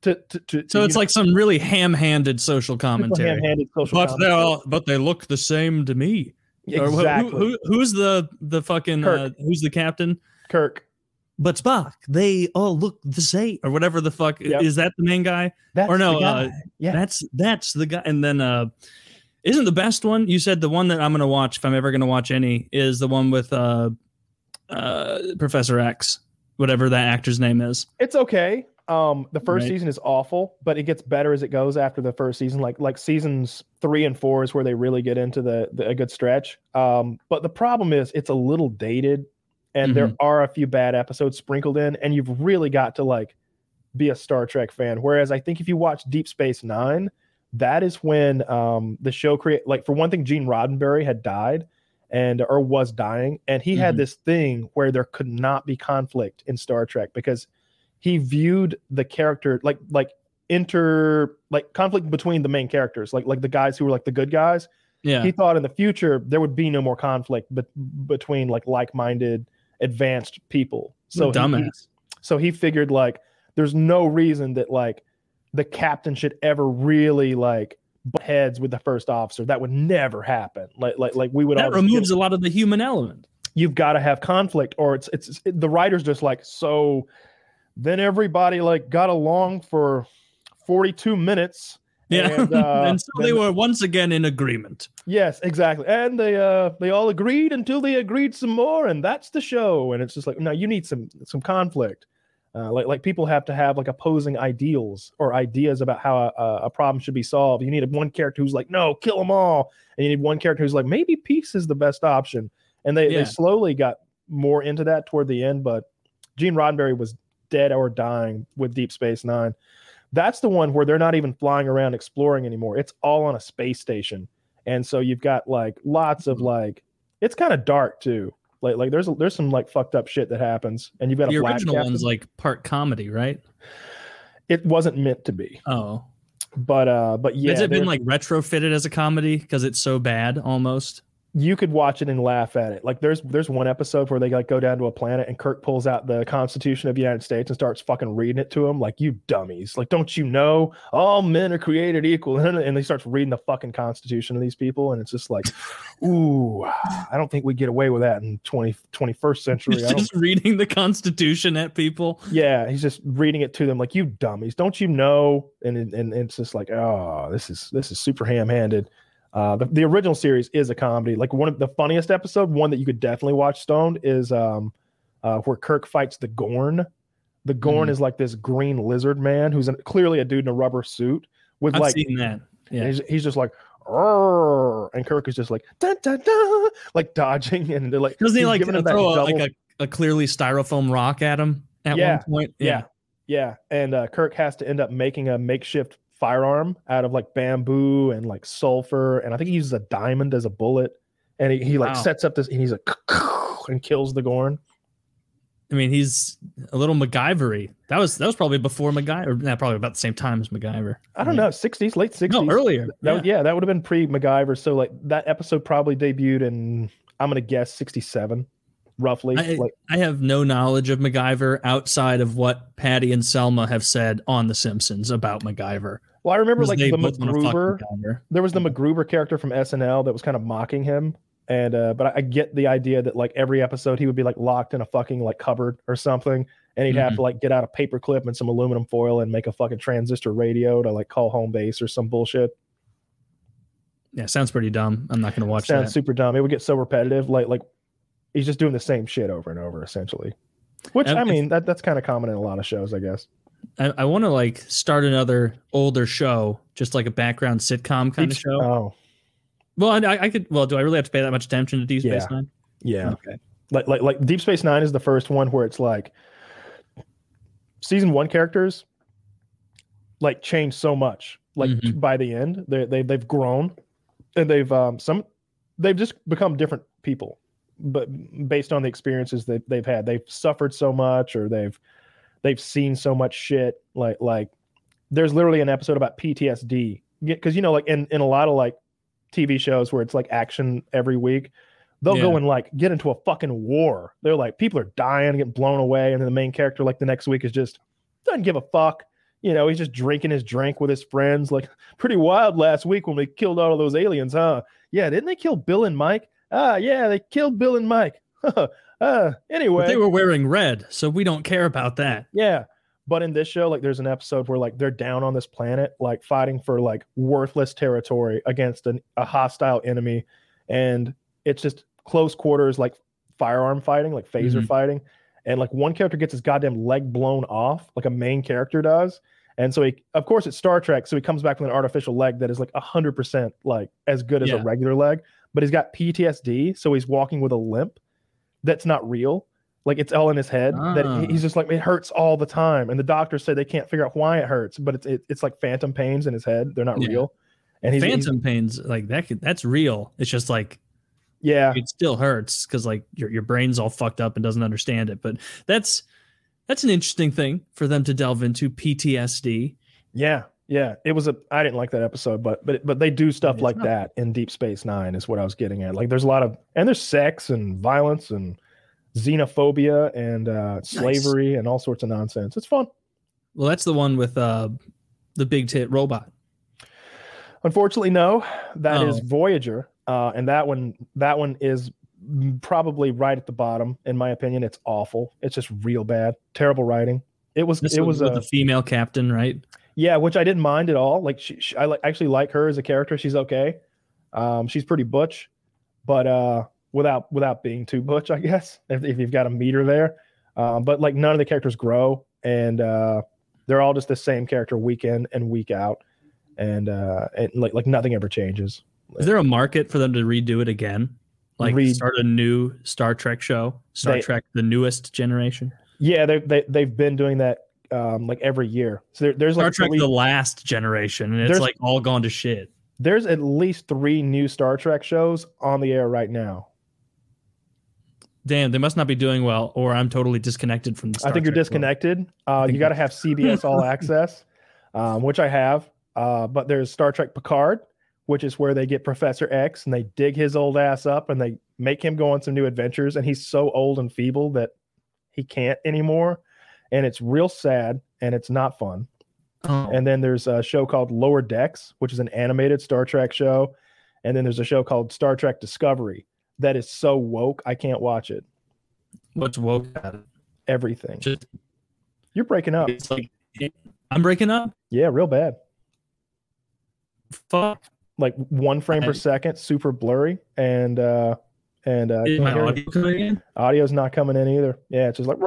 to, to, to, to So it's like some really ham-handed social commentary. ham-handed social But they all, but they look the same to me. Exactly Who, who, who's the the fucking uh, who's the captain? Kirk. But Spock, they all look the same, or whatever the fuck Yep. is that the main guy? That's Or no, uh, yeah, That's that's the guy. And then uh isn't the best one? You said the one that I'm gonna watch if I'm ever gonna watch any is the one with uh uh Professor X, whatever that actor's name is. it's okay. Um, the first Right. season is awful, but it gets better as it goes after the first season. Like like seasons three and four is where they really get into the, the a good stretch. Um, but the problem is it's a little dated, and there are a few bad episodes sprinkled in, and you've really got to like be a Star Trek fan. Whereas I think if you watch Deep Space Nine, that is when um the show create like for one thing, Gene Roddenberry had died and or was dying, and he had Mhm. this thing where there could not be conflict in Star Trek because he viewed the character like like inter like conflict between the main characters like like the guys who were like the good guys Yeah. he thought in the future there would be no more conflict but between like like-minded advanced people so a he- dumbass. so he figured like there's no reason that like the captain should ever really like butt heads with the first officer that would never happen like like like we would that always get- removes a lot of the human element. you've got to have conflict or it's it's it, the writer's just like so then everybody like got along for 42 minutes Yeah. and, uh, and so they were once again in agreement. yes exactly and they uh they all agreed until they agreed some more and that's the show and it's just like no you need some some conflict uh, like like people have to have like opposing ideals or ideas about how a, a problem should be solved. You need one character who's like, no, kill them all, and you need one character who's like, maybe peace is the best option. And they, Yeah. they slowly got more into that toward the end. But Gene Roddenberry was dead or dying with Deep Space Nine. That's the one where they're not even flying around exploring anymore. It's all on a space station, and so you've got like lots of like, it's kind of dark too. Like like there's there's some like fucked up shit that happens, and you've got The a original captain. one's like part comedy, right? it wasn't meant to be, Oh. but uh, but yeah, Has it been like retrofitted as a comedy because it's so bad almost? You could watch it and laugh at it. Like there's there's one episode where they like go down to a planet and Kirk pulls out the Constitution of the United States and starts fucking reading it to them like you dummies. Like don't you know all men are created equal? And he starts reading the fucking Constitution of these people and it's just like, ooh, I don't think we get away with that in 20 21st century. He's just reading the Constitution at people. yeah, he's just reading it to them like you dummies. Don't you know? And and, and it's just like, oh, this is this is super ham-handed. Uh, the, the original series is a comedy. Like one of the funniest episode, one that you could definitely watch stoned, is um, uh, where Kirk fights the Gorn. The Gorn Mhm. is like this green lizard man who's an, clearly a dude in a rubber suit with I've like seen that. Yeah. he's, he's just like, and Kirk is just like like dodging and they're like Doesn't he like throw a, like a, a clearly styrofoam rock at him at Yeah, one point? Yeah. Yeah. And uh, Kirk has to end up making a makeshift firearm out of like bamboo and like sulfur. And I think he uses a diamond as a bullet. And he, he like Wow. sets up this and he's like, and kills the Gorn. I mean, he's a little MacGyvery. That was that was probably before MacGyver. Or, nah, probably about the same time as MacGyver. I don't know, 60s, late 60s. No, earlier. That, yeah. would- yeah, that would have been pre MacGyver. So like that episode probably debuted in, I'm going to guess 67, roughly. I, like, I have no knowledge of MacGyver outside of what Patty and Selma have said on The Simpsons about MacGyver. Well, I remember like the MacGruber. There was the MacGruber character from SNL that was kind of mocking him. And uh, but I, I get the idea that like every episode he would be like locked in a fucking like cupboard or something, and he'd have Mhm. to like get out a paperclip and some aluminum foil and make a fucking transistor radio to like call home base or some bullshit. Yeah, sounds pretty dumb. I'm not going to watch Sounds that. super dumb. It would get so repetitive. Like like he's just doing the same shit over and over essentially. Which And I mean that that's kind of common in a lot of shows, I guess. I, I want to like start another older show, just like a background sitcom kind of show. Oh, Well, I, I could. Well, do I really have to pay that much attention to Deep Space Yeah. Nine? yeah. Okay. Like like like Deep Space Nine is the first one where it's like season one characters like change so much. Like Mhm. by the end, they they they've grown and they've um some they've just become different people. But based on the experiences that they've had, they've suffered so much or they've they've seen so much shit. Like like there's literally an episode about PTSD because you know like in in a lot of like TV shows where it's like action every week, they'll go and like get into a fucking war. They're like people are dying, getting blown away, and then the main character like the next week is just doesn't give a fuck. You know, he's just drinking his drink with his friends. Like pretty wild last week when we killed all of those aliens, huh? Yeah, didn't they kill Bill and Mike? Ah, yeah, they killed Bill and Mike. uh, anyway, But they were wearing red, so we don't care about that. yeah. But in this show, like there's an episode where like they're down on this planet, like fighting for like worthless territory against an, a hostile enemy. And it's just close quarters, like firearm fighting, like phaser Mhm. fighting. And like one character gets his goddamn leg blown off, like a main character does. And so he, of course, it's Star Trek. So he comes back with an artificial leg that is like 100% like as good as Yeah. a regular leg, but he's got PTSD. So he's walking with a limp that's not real. Like it's all in his head that Ah. he- he's just like, it hurts all the time. And the doctors say they can't figure out why it hurts, but it's, it, it's like phantom pains in his head. They're not Yeah. real. And he's, he's- Phantom pains, like that, could, that's real. It's just like yeah, it still hurts because like your your brain's all fucked up and doesn't understand it. But that's that's an interesting thing for them to delve into PTSD. yeah, yeah. It was a, I didn't like that episode, but, but, but they do stuff It's like not- that in Deep Space Nine is what I was getting at. Like there's a lot of, and there's sex and violence and xenophobia and uh, slavery and all sorts of nonsense. It's fun. Well, that's the one with uh the big tit robot. Unfortunately, no. That is Oh. Voyager, uh, and that one that one is probably right at the bottom in my opinion. It's awful. It's just real bad, terrible writing. It was This it was a the female captain, right? Yeah, which I didn't mind at all. Like she, she I like actually like her as a character. She's okay. Um, she's pretty butch, but uh, without without being too butch, I guess. If, if you've got a meter there, um, but like none of the characters grow, and uh, they're all just the same character week in and week out, and uh, and like like nothing ever changes. Is there a market for them to redo it again? Like Read- start a new Star Trek show, Star They- Trek, the newest generation, Yeah, they they they've been doing that um, like every year. So there, there's Star like Trek, the last generation, and it's like all gone to shit. there's at least three new Star Trek shows on the air right now. Damn, they must not be doing well, or I'm totally disconnected from the. Star I think you're disconnected. Uh, think you got to have CBS All Access, um, which I have. Uh, but there's Star Trek Picard, which is where they get Professor X and they dig his old ass up and they make him go on some new adventures. And he's so old and feeble that he can't anymore. And it's real sad and it's not fun. Oh, And then there's a show called Lower Decks, which is an animated Star Trek show. And then there's a show called Star Trek Discovery that is so woke, I can't watch it. what's woke it? Everything. Just You're breaking up. it's like I'm breaking up. Yeah, real bad. Fuck. Like one frame per second, super blurry, and uh and uh Is my audio coming in? audio's not coming in either. Yeah, it's just like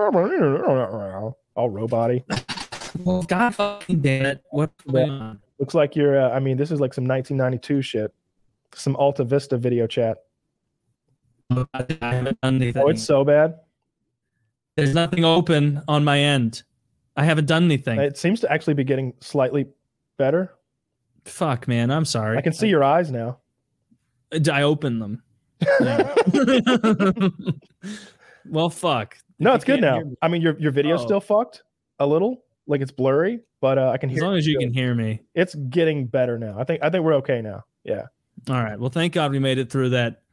all robot Well, God fucking damn it! What's going on? Looks like you're. Uh, I mean, this is like some 1992 shit. Some Alta Vista video chat. I haven't done anything. Oh, it's so bad. There's nothing open on my end. I haven't done anything. It seems to actually be getting slightly better. Fuck, man. I'm sorry. I can see your eyes now. I, I opened them. Well, fuck. No, it's good now. I mean, your your video's Oh. still fucked a little, like it's blurry, but uh, I can As hear. long as you still. can hear me. It's getting better now. I think I think we're okay now. Yeah. All right. Well, thank God we made it through that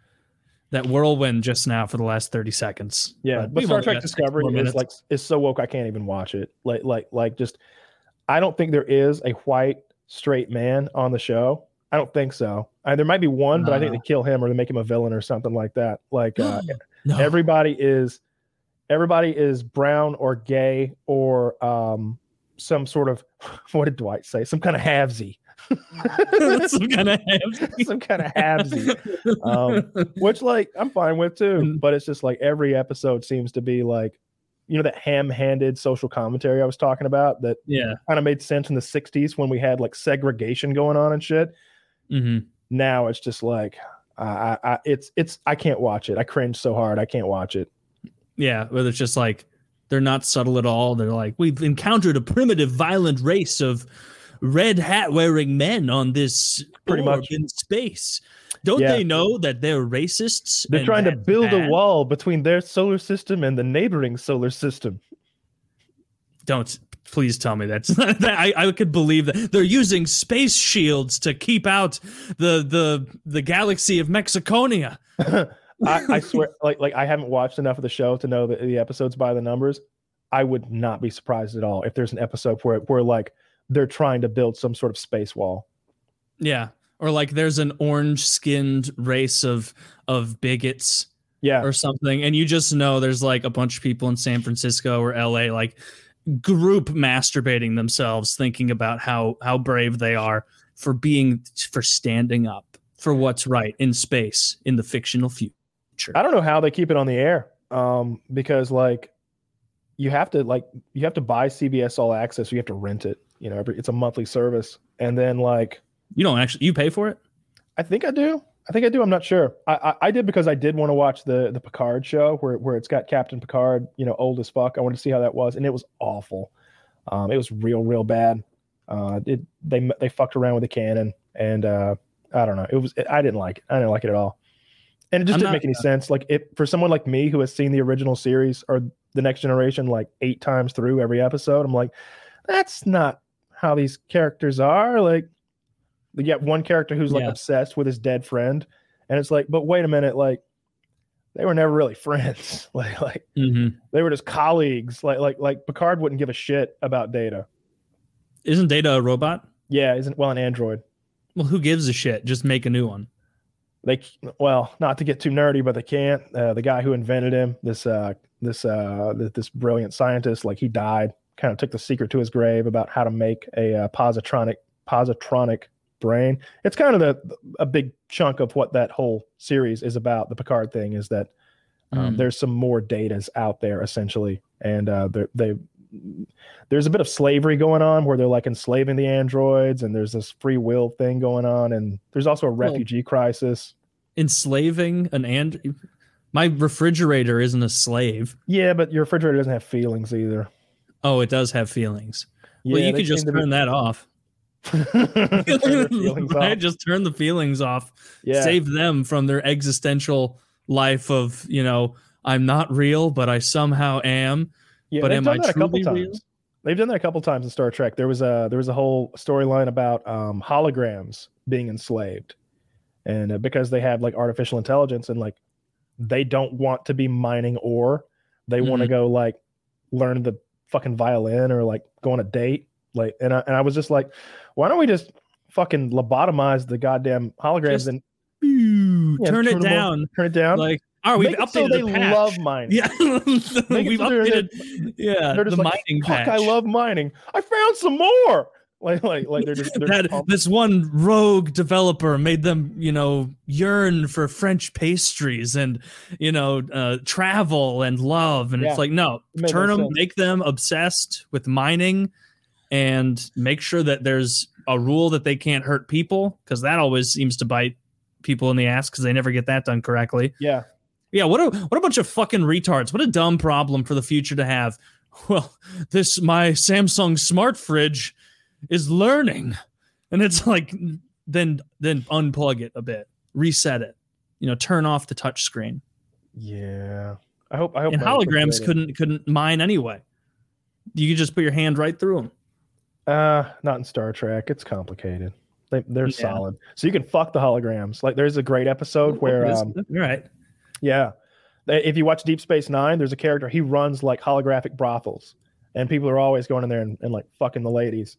that whirlwind just now for the last 30 seconds. Yeah, but we've Star Trek Discovery is like is so woke I can't even watch it. Like like like just I don't think there is a white straight man on the show. I don't think so. Uh, there might be one, but I think they kill him or they make him a villain or something like that. Like uh, No. everybody is everybody is brown or gay or um some sort of what did Dwight say? Some kind of havesy. some kind of heavy. some kind of halvesy. Um, which like I'm fine with too. Mm. But it's just like every episode seems to be like, you know that ham-handed social commentary I was talking about that Yeah. kind of made sense in the 60s when we had like segregation going on and shit. hmm Now it's just like I, I, I it's it's I can't watch it. I cringe so hard. I can't watch it. Yeah. Where it's just like they're not subtle at all. They're like, we've encountered a primitive, violent race of red hat wearing men on this Pretty much. in space. Don't Yeah. they know that they're racists? They're trying to build a wall between their solar system and the neighboring solar system. Don't please tell me that's that I, I could believe that they're using space shields to keep out the the the galaxy of Mexiconia. I, I swear, like like I haven't watched enough of the show to know the, the episodes by the numbers. I would not be surprised at all if there's an episode where where like they're trying to build some sort of space wall. Yeah. Or like there's an orange skinned race of of bigots Yeah, or something and you just know there's like a bunch of people in San Francisco or LA like group masturbating themselves thinking about how how brave they are for being for standing up for what's right in space in the fictional future. I don't know how they keep it on the air. Um, because like you have to like you have to buy CBS All Access. You have to rent it. You know, every, it's a monthly service, and then like You don't actually you pay for it? I think I do. I think I do. I'm not sure. I, I, I did because I did want to watch the the Picard show where where it's got Captain Picard, you know, old as fuck. I wanted to see how that was, and it was awful. Um, it was real, real bad. Uh, it they they fucked around with the canon, and uh, I don't know. It was I didn't like it. I didn't like it at all, and it just I'm didn't not- make any sense. Like it for someone like me who has seen the original series or the Next Generation like eight times through every episode. I'm like, that's not how these characters are. Like you get one character who's like Yeah. obsessed with his dead friend, and it's like, but wait a minute, like they were never really friends. like like Mm-hmm. they were just colleagues. Like like like Picard wouldn't give a shit about Data. Isn't Data a robot? Yeah, isn't well an android. Well, who gives a shit? Just make a new one. They well, not to get too nerdy, but they can't. Uh, the guy who invented him, this uh this uh this brilliant scientist, like he died. Kind of took the secret to his grave about how to make a uh, positronic positronic brain. It's kind of the a big chunk of what that whole series is about. The Picard thing is that um, Mm. there's some more datas out there essentially, and uh, they're- there's a bit of slavery going on where they're like enslaving the androids, and there's this free will thing going on, and there's also a Well- refugee crisis. Enslaving an and my refrigerator isn't a slave. Yeah, but your refrigerator doesn't have feelings either. Oh, it does have feelings. Yeah, well, you they could just to be- turn that off. Turn their feelings right? Just turn the feelings off. Yeah, Save them from their existential life of, you know, I'm not real, but I somehow am. yeah, but they've am done I that a couple truly real? times. They've done that a couple times in Star Trek. There was a there was a whole storyline about um, holograms being enslaved, and uh, because they have like artificial intelligence and like they don't want to be mining ore, they want to Mm-hmm. go like learn the fucking violin or like go on a date. Like, and I, and I was just like, why don't we just fucking lobotomize the goddamn holograms Just and Ooh, yeah, turn it them on- down. turn it down? Like, oh, we've Make it updated so they the patch. love mining. Yeah, we've so they're- updated. Yeah, they're the just like, mining Fuck, patch. I love mining. I found some more. Like, like, like they're just they're that pumped. this one rogue developer made them, you know, yearn for French pastries and you know, uh, travel and love, and Yeah. it's like no, turn them, sense. make them obsessed with mining, and make sure that there's a rule that they can't hurt people because that always seems to bite people in the ass because they never get that done correctly. yeah. Yeah, what a what a bunch of fucking retards. What a dumb problem for the future to have. Well, this my Samsung smart fridge is learning. And it's like then then unplug it a bit, reset it. You know, turn off the touch screen. Yeah. I hope I hope And holograms couldn't couldn't mine anyway. You could just put your hand right through them. Uh, not in Star Trek. It's complicated. They they're Yeah. solid. So you can fuck the holograms. Like there's a great episode where um right. yeah. If you watch Deep Space Nine, there's a character he runs like holographic brothels, and people are always going in there and, and like fucking the ladies.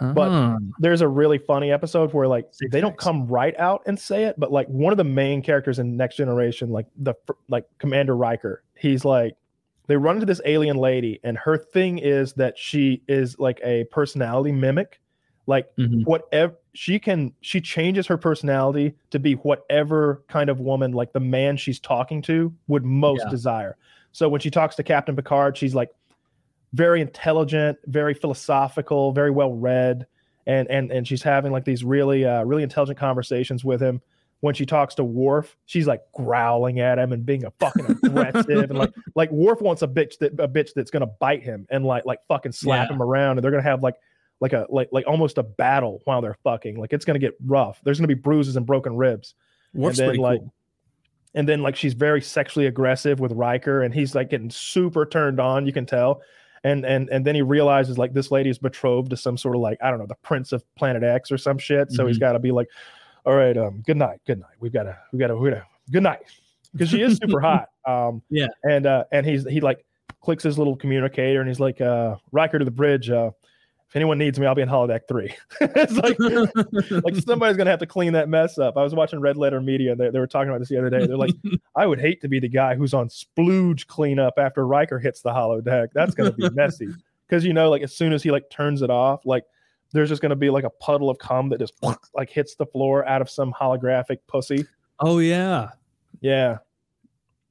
But- there's a really funny episode where like Six they don't come right out and say it, but like one of the main characters in Next Generation, like the like Commander Riker, he's like they run into this alien lady, and her thing is that she is like a personality mimic, like Mhm. whatever she can she changes her personality to be whatever kind of woman like the man she's talking to would most Yeah. desire So when she talks to Captain Picard, she's like very intelligent, very philosophical, very well read, and and and she's having like these really uh, really intelligent conversations with him. When she talks to Worf, she's like growling at him and being a fucking aggressive and like like Worf wants a bitch that a bitch that's gonna bite him and like like fucking slap Yeah. him around and they're gonna have like like a like like almost a battle while they're fucking. Like it's gonna get rough. There's gonna be bruises and broken ribs Worf's then, pretty like, cool. and then like she's very sexually aggressive with Riker, and he's like getting super turned on. You can tell, and and and then he realizes like this lady is betrothed to some sort of like I don't know the Prince of Planet X or some shit. So he's Mhm. got to be like, all right, um, good night, good night. We've got to we got to we got to good night because she is super hot. Um, Yeah. and uh, and he's he like clicks his little communicator, and he's like, uh, Riker to the bridge. Uh, if anyone needs me, I'll be in holodeck three. it's like like somebody's gonna have to clean that mess up. I was watching Red Letter Media, and they, they were talking about this the other day. They're like, I would hate to be the guy who's on splooge cleanup after Riker hits the holodeck. That's gonna be messy because you know, like as soon as he like turns it off, like there's just gonna be like a puddle of cum that just like hits the floor out of some holographic pussy. oh yeah, Yeah,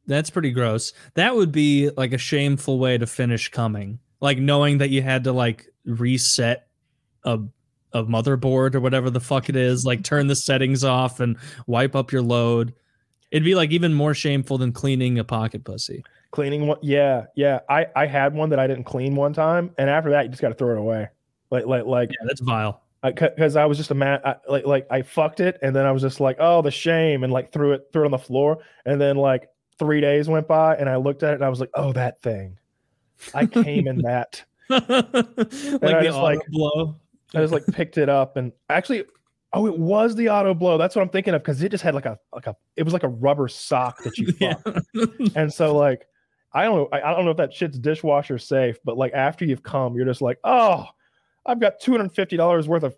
that's pretty gross. That would be like a shameful way to finish coming. Like knowing that you had to like reset a a motherboard or whatever the fuck it is, like turn the settings off and wipe up your load. It'd be like even more shameful than cleaning a pocket pussy. cleaning one. Yeah, yeah. I I had one that I didn't clean one time, and after that, you just got to throw it away. Like like like Yeah, that's vile. because I, was just a man. I, like like I fucked it, and then I was just like, oh, the shame, and like threw it threw it on the floor, and then like three days went by, and I looked at it, and I was like, oh, that thing, I came in that. like I the just, auto like- blow. I just like picked it up, and actually, oh, it was the auto blow. That's what I'm thinking of because it just had like a like a it was like a rubber sock that you Yeah. fucked, and so like. I don't know. I I don't know if that shit's dishwasher safe, but like after you've come, you're just like, oh, I've got two hundred fifty dollars worth of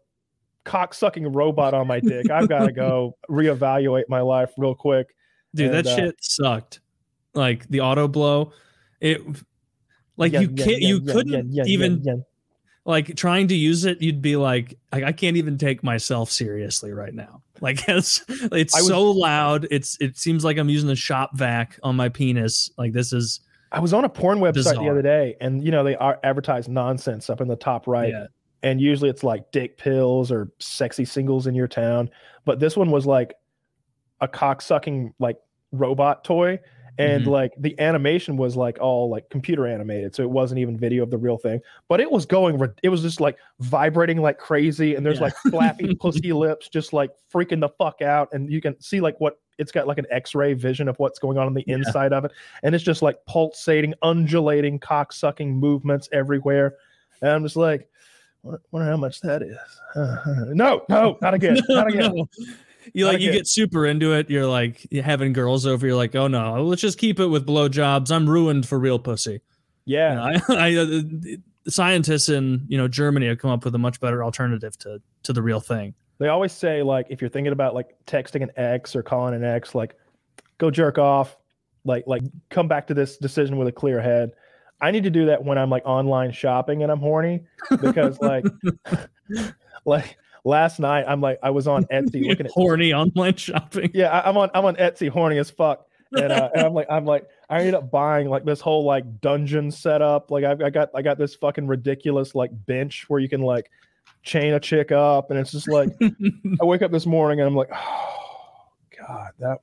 cock sucking robot on my dick. I've got to go reevaluate my life real quick. Dude, that And, uh, shit sucked. Like the auto blow, it like Yeah, you yeah, can't yeah, you couldn't even like trying to use it you'd be like I, I can't even take myself seriously right now. Like it's it's was- so loud. It's it seems like i'm using a shop vac on my penis. Like this is I was on a porn website the other day, and you know they are advertise nonsense up in the top right, yeah and usually it's like dick pills or sexy singles in your town. But this one was like a cock sucking like robot toy, and Mhm. like the animation was like all like computer animated, so it wasn't even video of the real thing. But it was going, it was just like vibrating like crazy, and there's Yeah. like flappy pussy lips just like freaking the fuck out, and you can see like what. It's got like an X-ray vision of what's going on on the Yeah. inside of it, and it's just like pulsating, undulating, cock-sucking movements everywhere. And I'm just like, wonder, wonder how much that is. no, no, not again, not again. No. you like you get super into it you're like you're having girls over you're like oh no let's just keep it with blowjobs i'm ruined for real pussy Yeah, You know, I, I uh, scientists in you know germany have come up with a much better alternative to to the real thing they always say like if you're thinking about like texting an ex or calling an ex, like go jerk off, like like come back to this decision with a clear head. I need to do that when I'm like online shopping and I'm horny because like like last night I'm like I was on Etsy looking at horny online shopping. Yeah, I, I'm on I'm on Etsy, horny as fuck, and, uh, and I'm like I'm like I ended up buying like this whole like dungeon setup. Like I've I got I got this fucking ridiculous like bench where you can like chain a chick up, and it's just like I wake up this morning and I'm like, oh god, that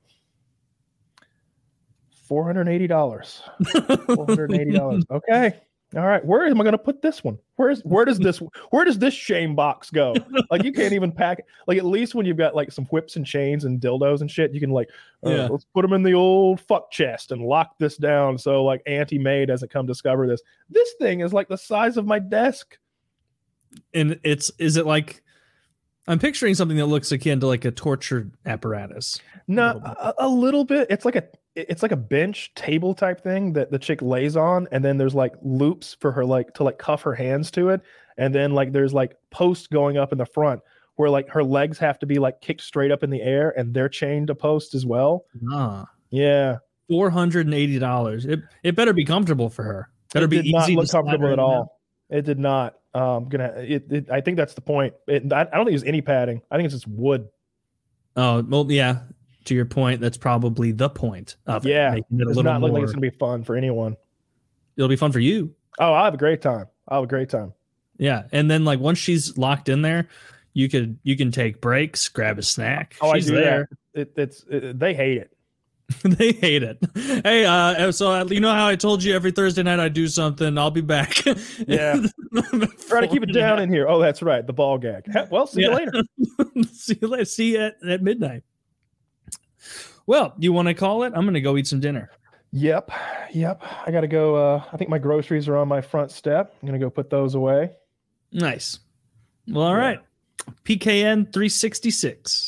four hundred eighty dollars, four hundred eighty dollars. Okay. All right, where am I going to put this one? Where's where does this where does this shame box go? Like you can't even pack it. Like at least when you've got like some whips and chains and dildos and shit, you can like, uh, Yeah. let's put them in the old fuck chest and lock this down so like Auntie May doesn't come discover this. This thing is like the size of my desk. and it's is it like i'm picturing something that looks akin to like a torture apparatus No, little bit. a, a little bit. It's like a it's like a bench table type thing that the chick lays on, and then there's like loops for her like to like cuff her hands to it, and then like there's like posts going up in the front where like her legs have to be like kicked straight up in the air, and they're chained to post as well. ah Yeah, $480 it, it better be comfortable for her better it be did not look comfortable at in and out. all. It did not. Um, gonna. It, it, I think that's the point. It, I, I don't think it's any padding. I think it's just wood. oh well yeah to your point, that's probably the point of it. Yeah, making it a It's little not looking like it's gonna be fun for anyone. it'll be fun for you. Oh, I have a great time. I have a great time. Yeah, and then like once she's locked in there, you could you can take breaks, grab a snack. Oh, she's I do there. that. It, it's it, they hate it. they hate it. Hey, uh, so uh, you know how I told you every Thursday night I do something. I'll be back. Yeah. Try to keep it down in here. Oh, that's right. The ball gag. Well, see you later. see you later. See you at, at midnight. Well, you want to call it? I'm going to go eat some dinner. Yep. Yep. I got to go. Uh, I think my groceries are on my front step. I'm going to go put those away. Nice. Well, all Yeah. right. PKN 366.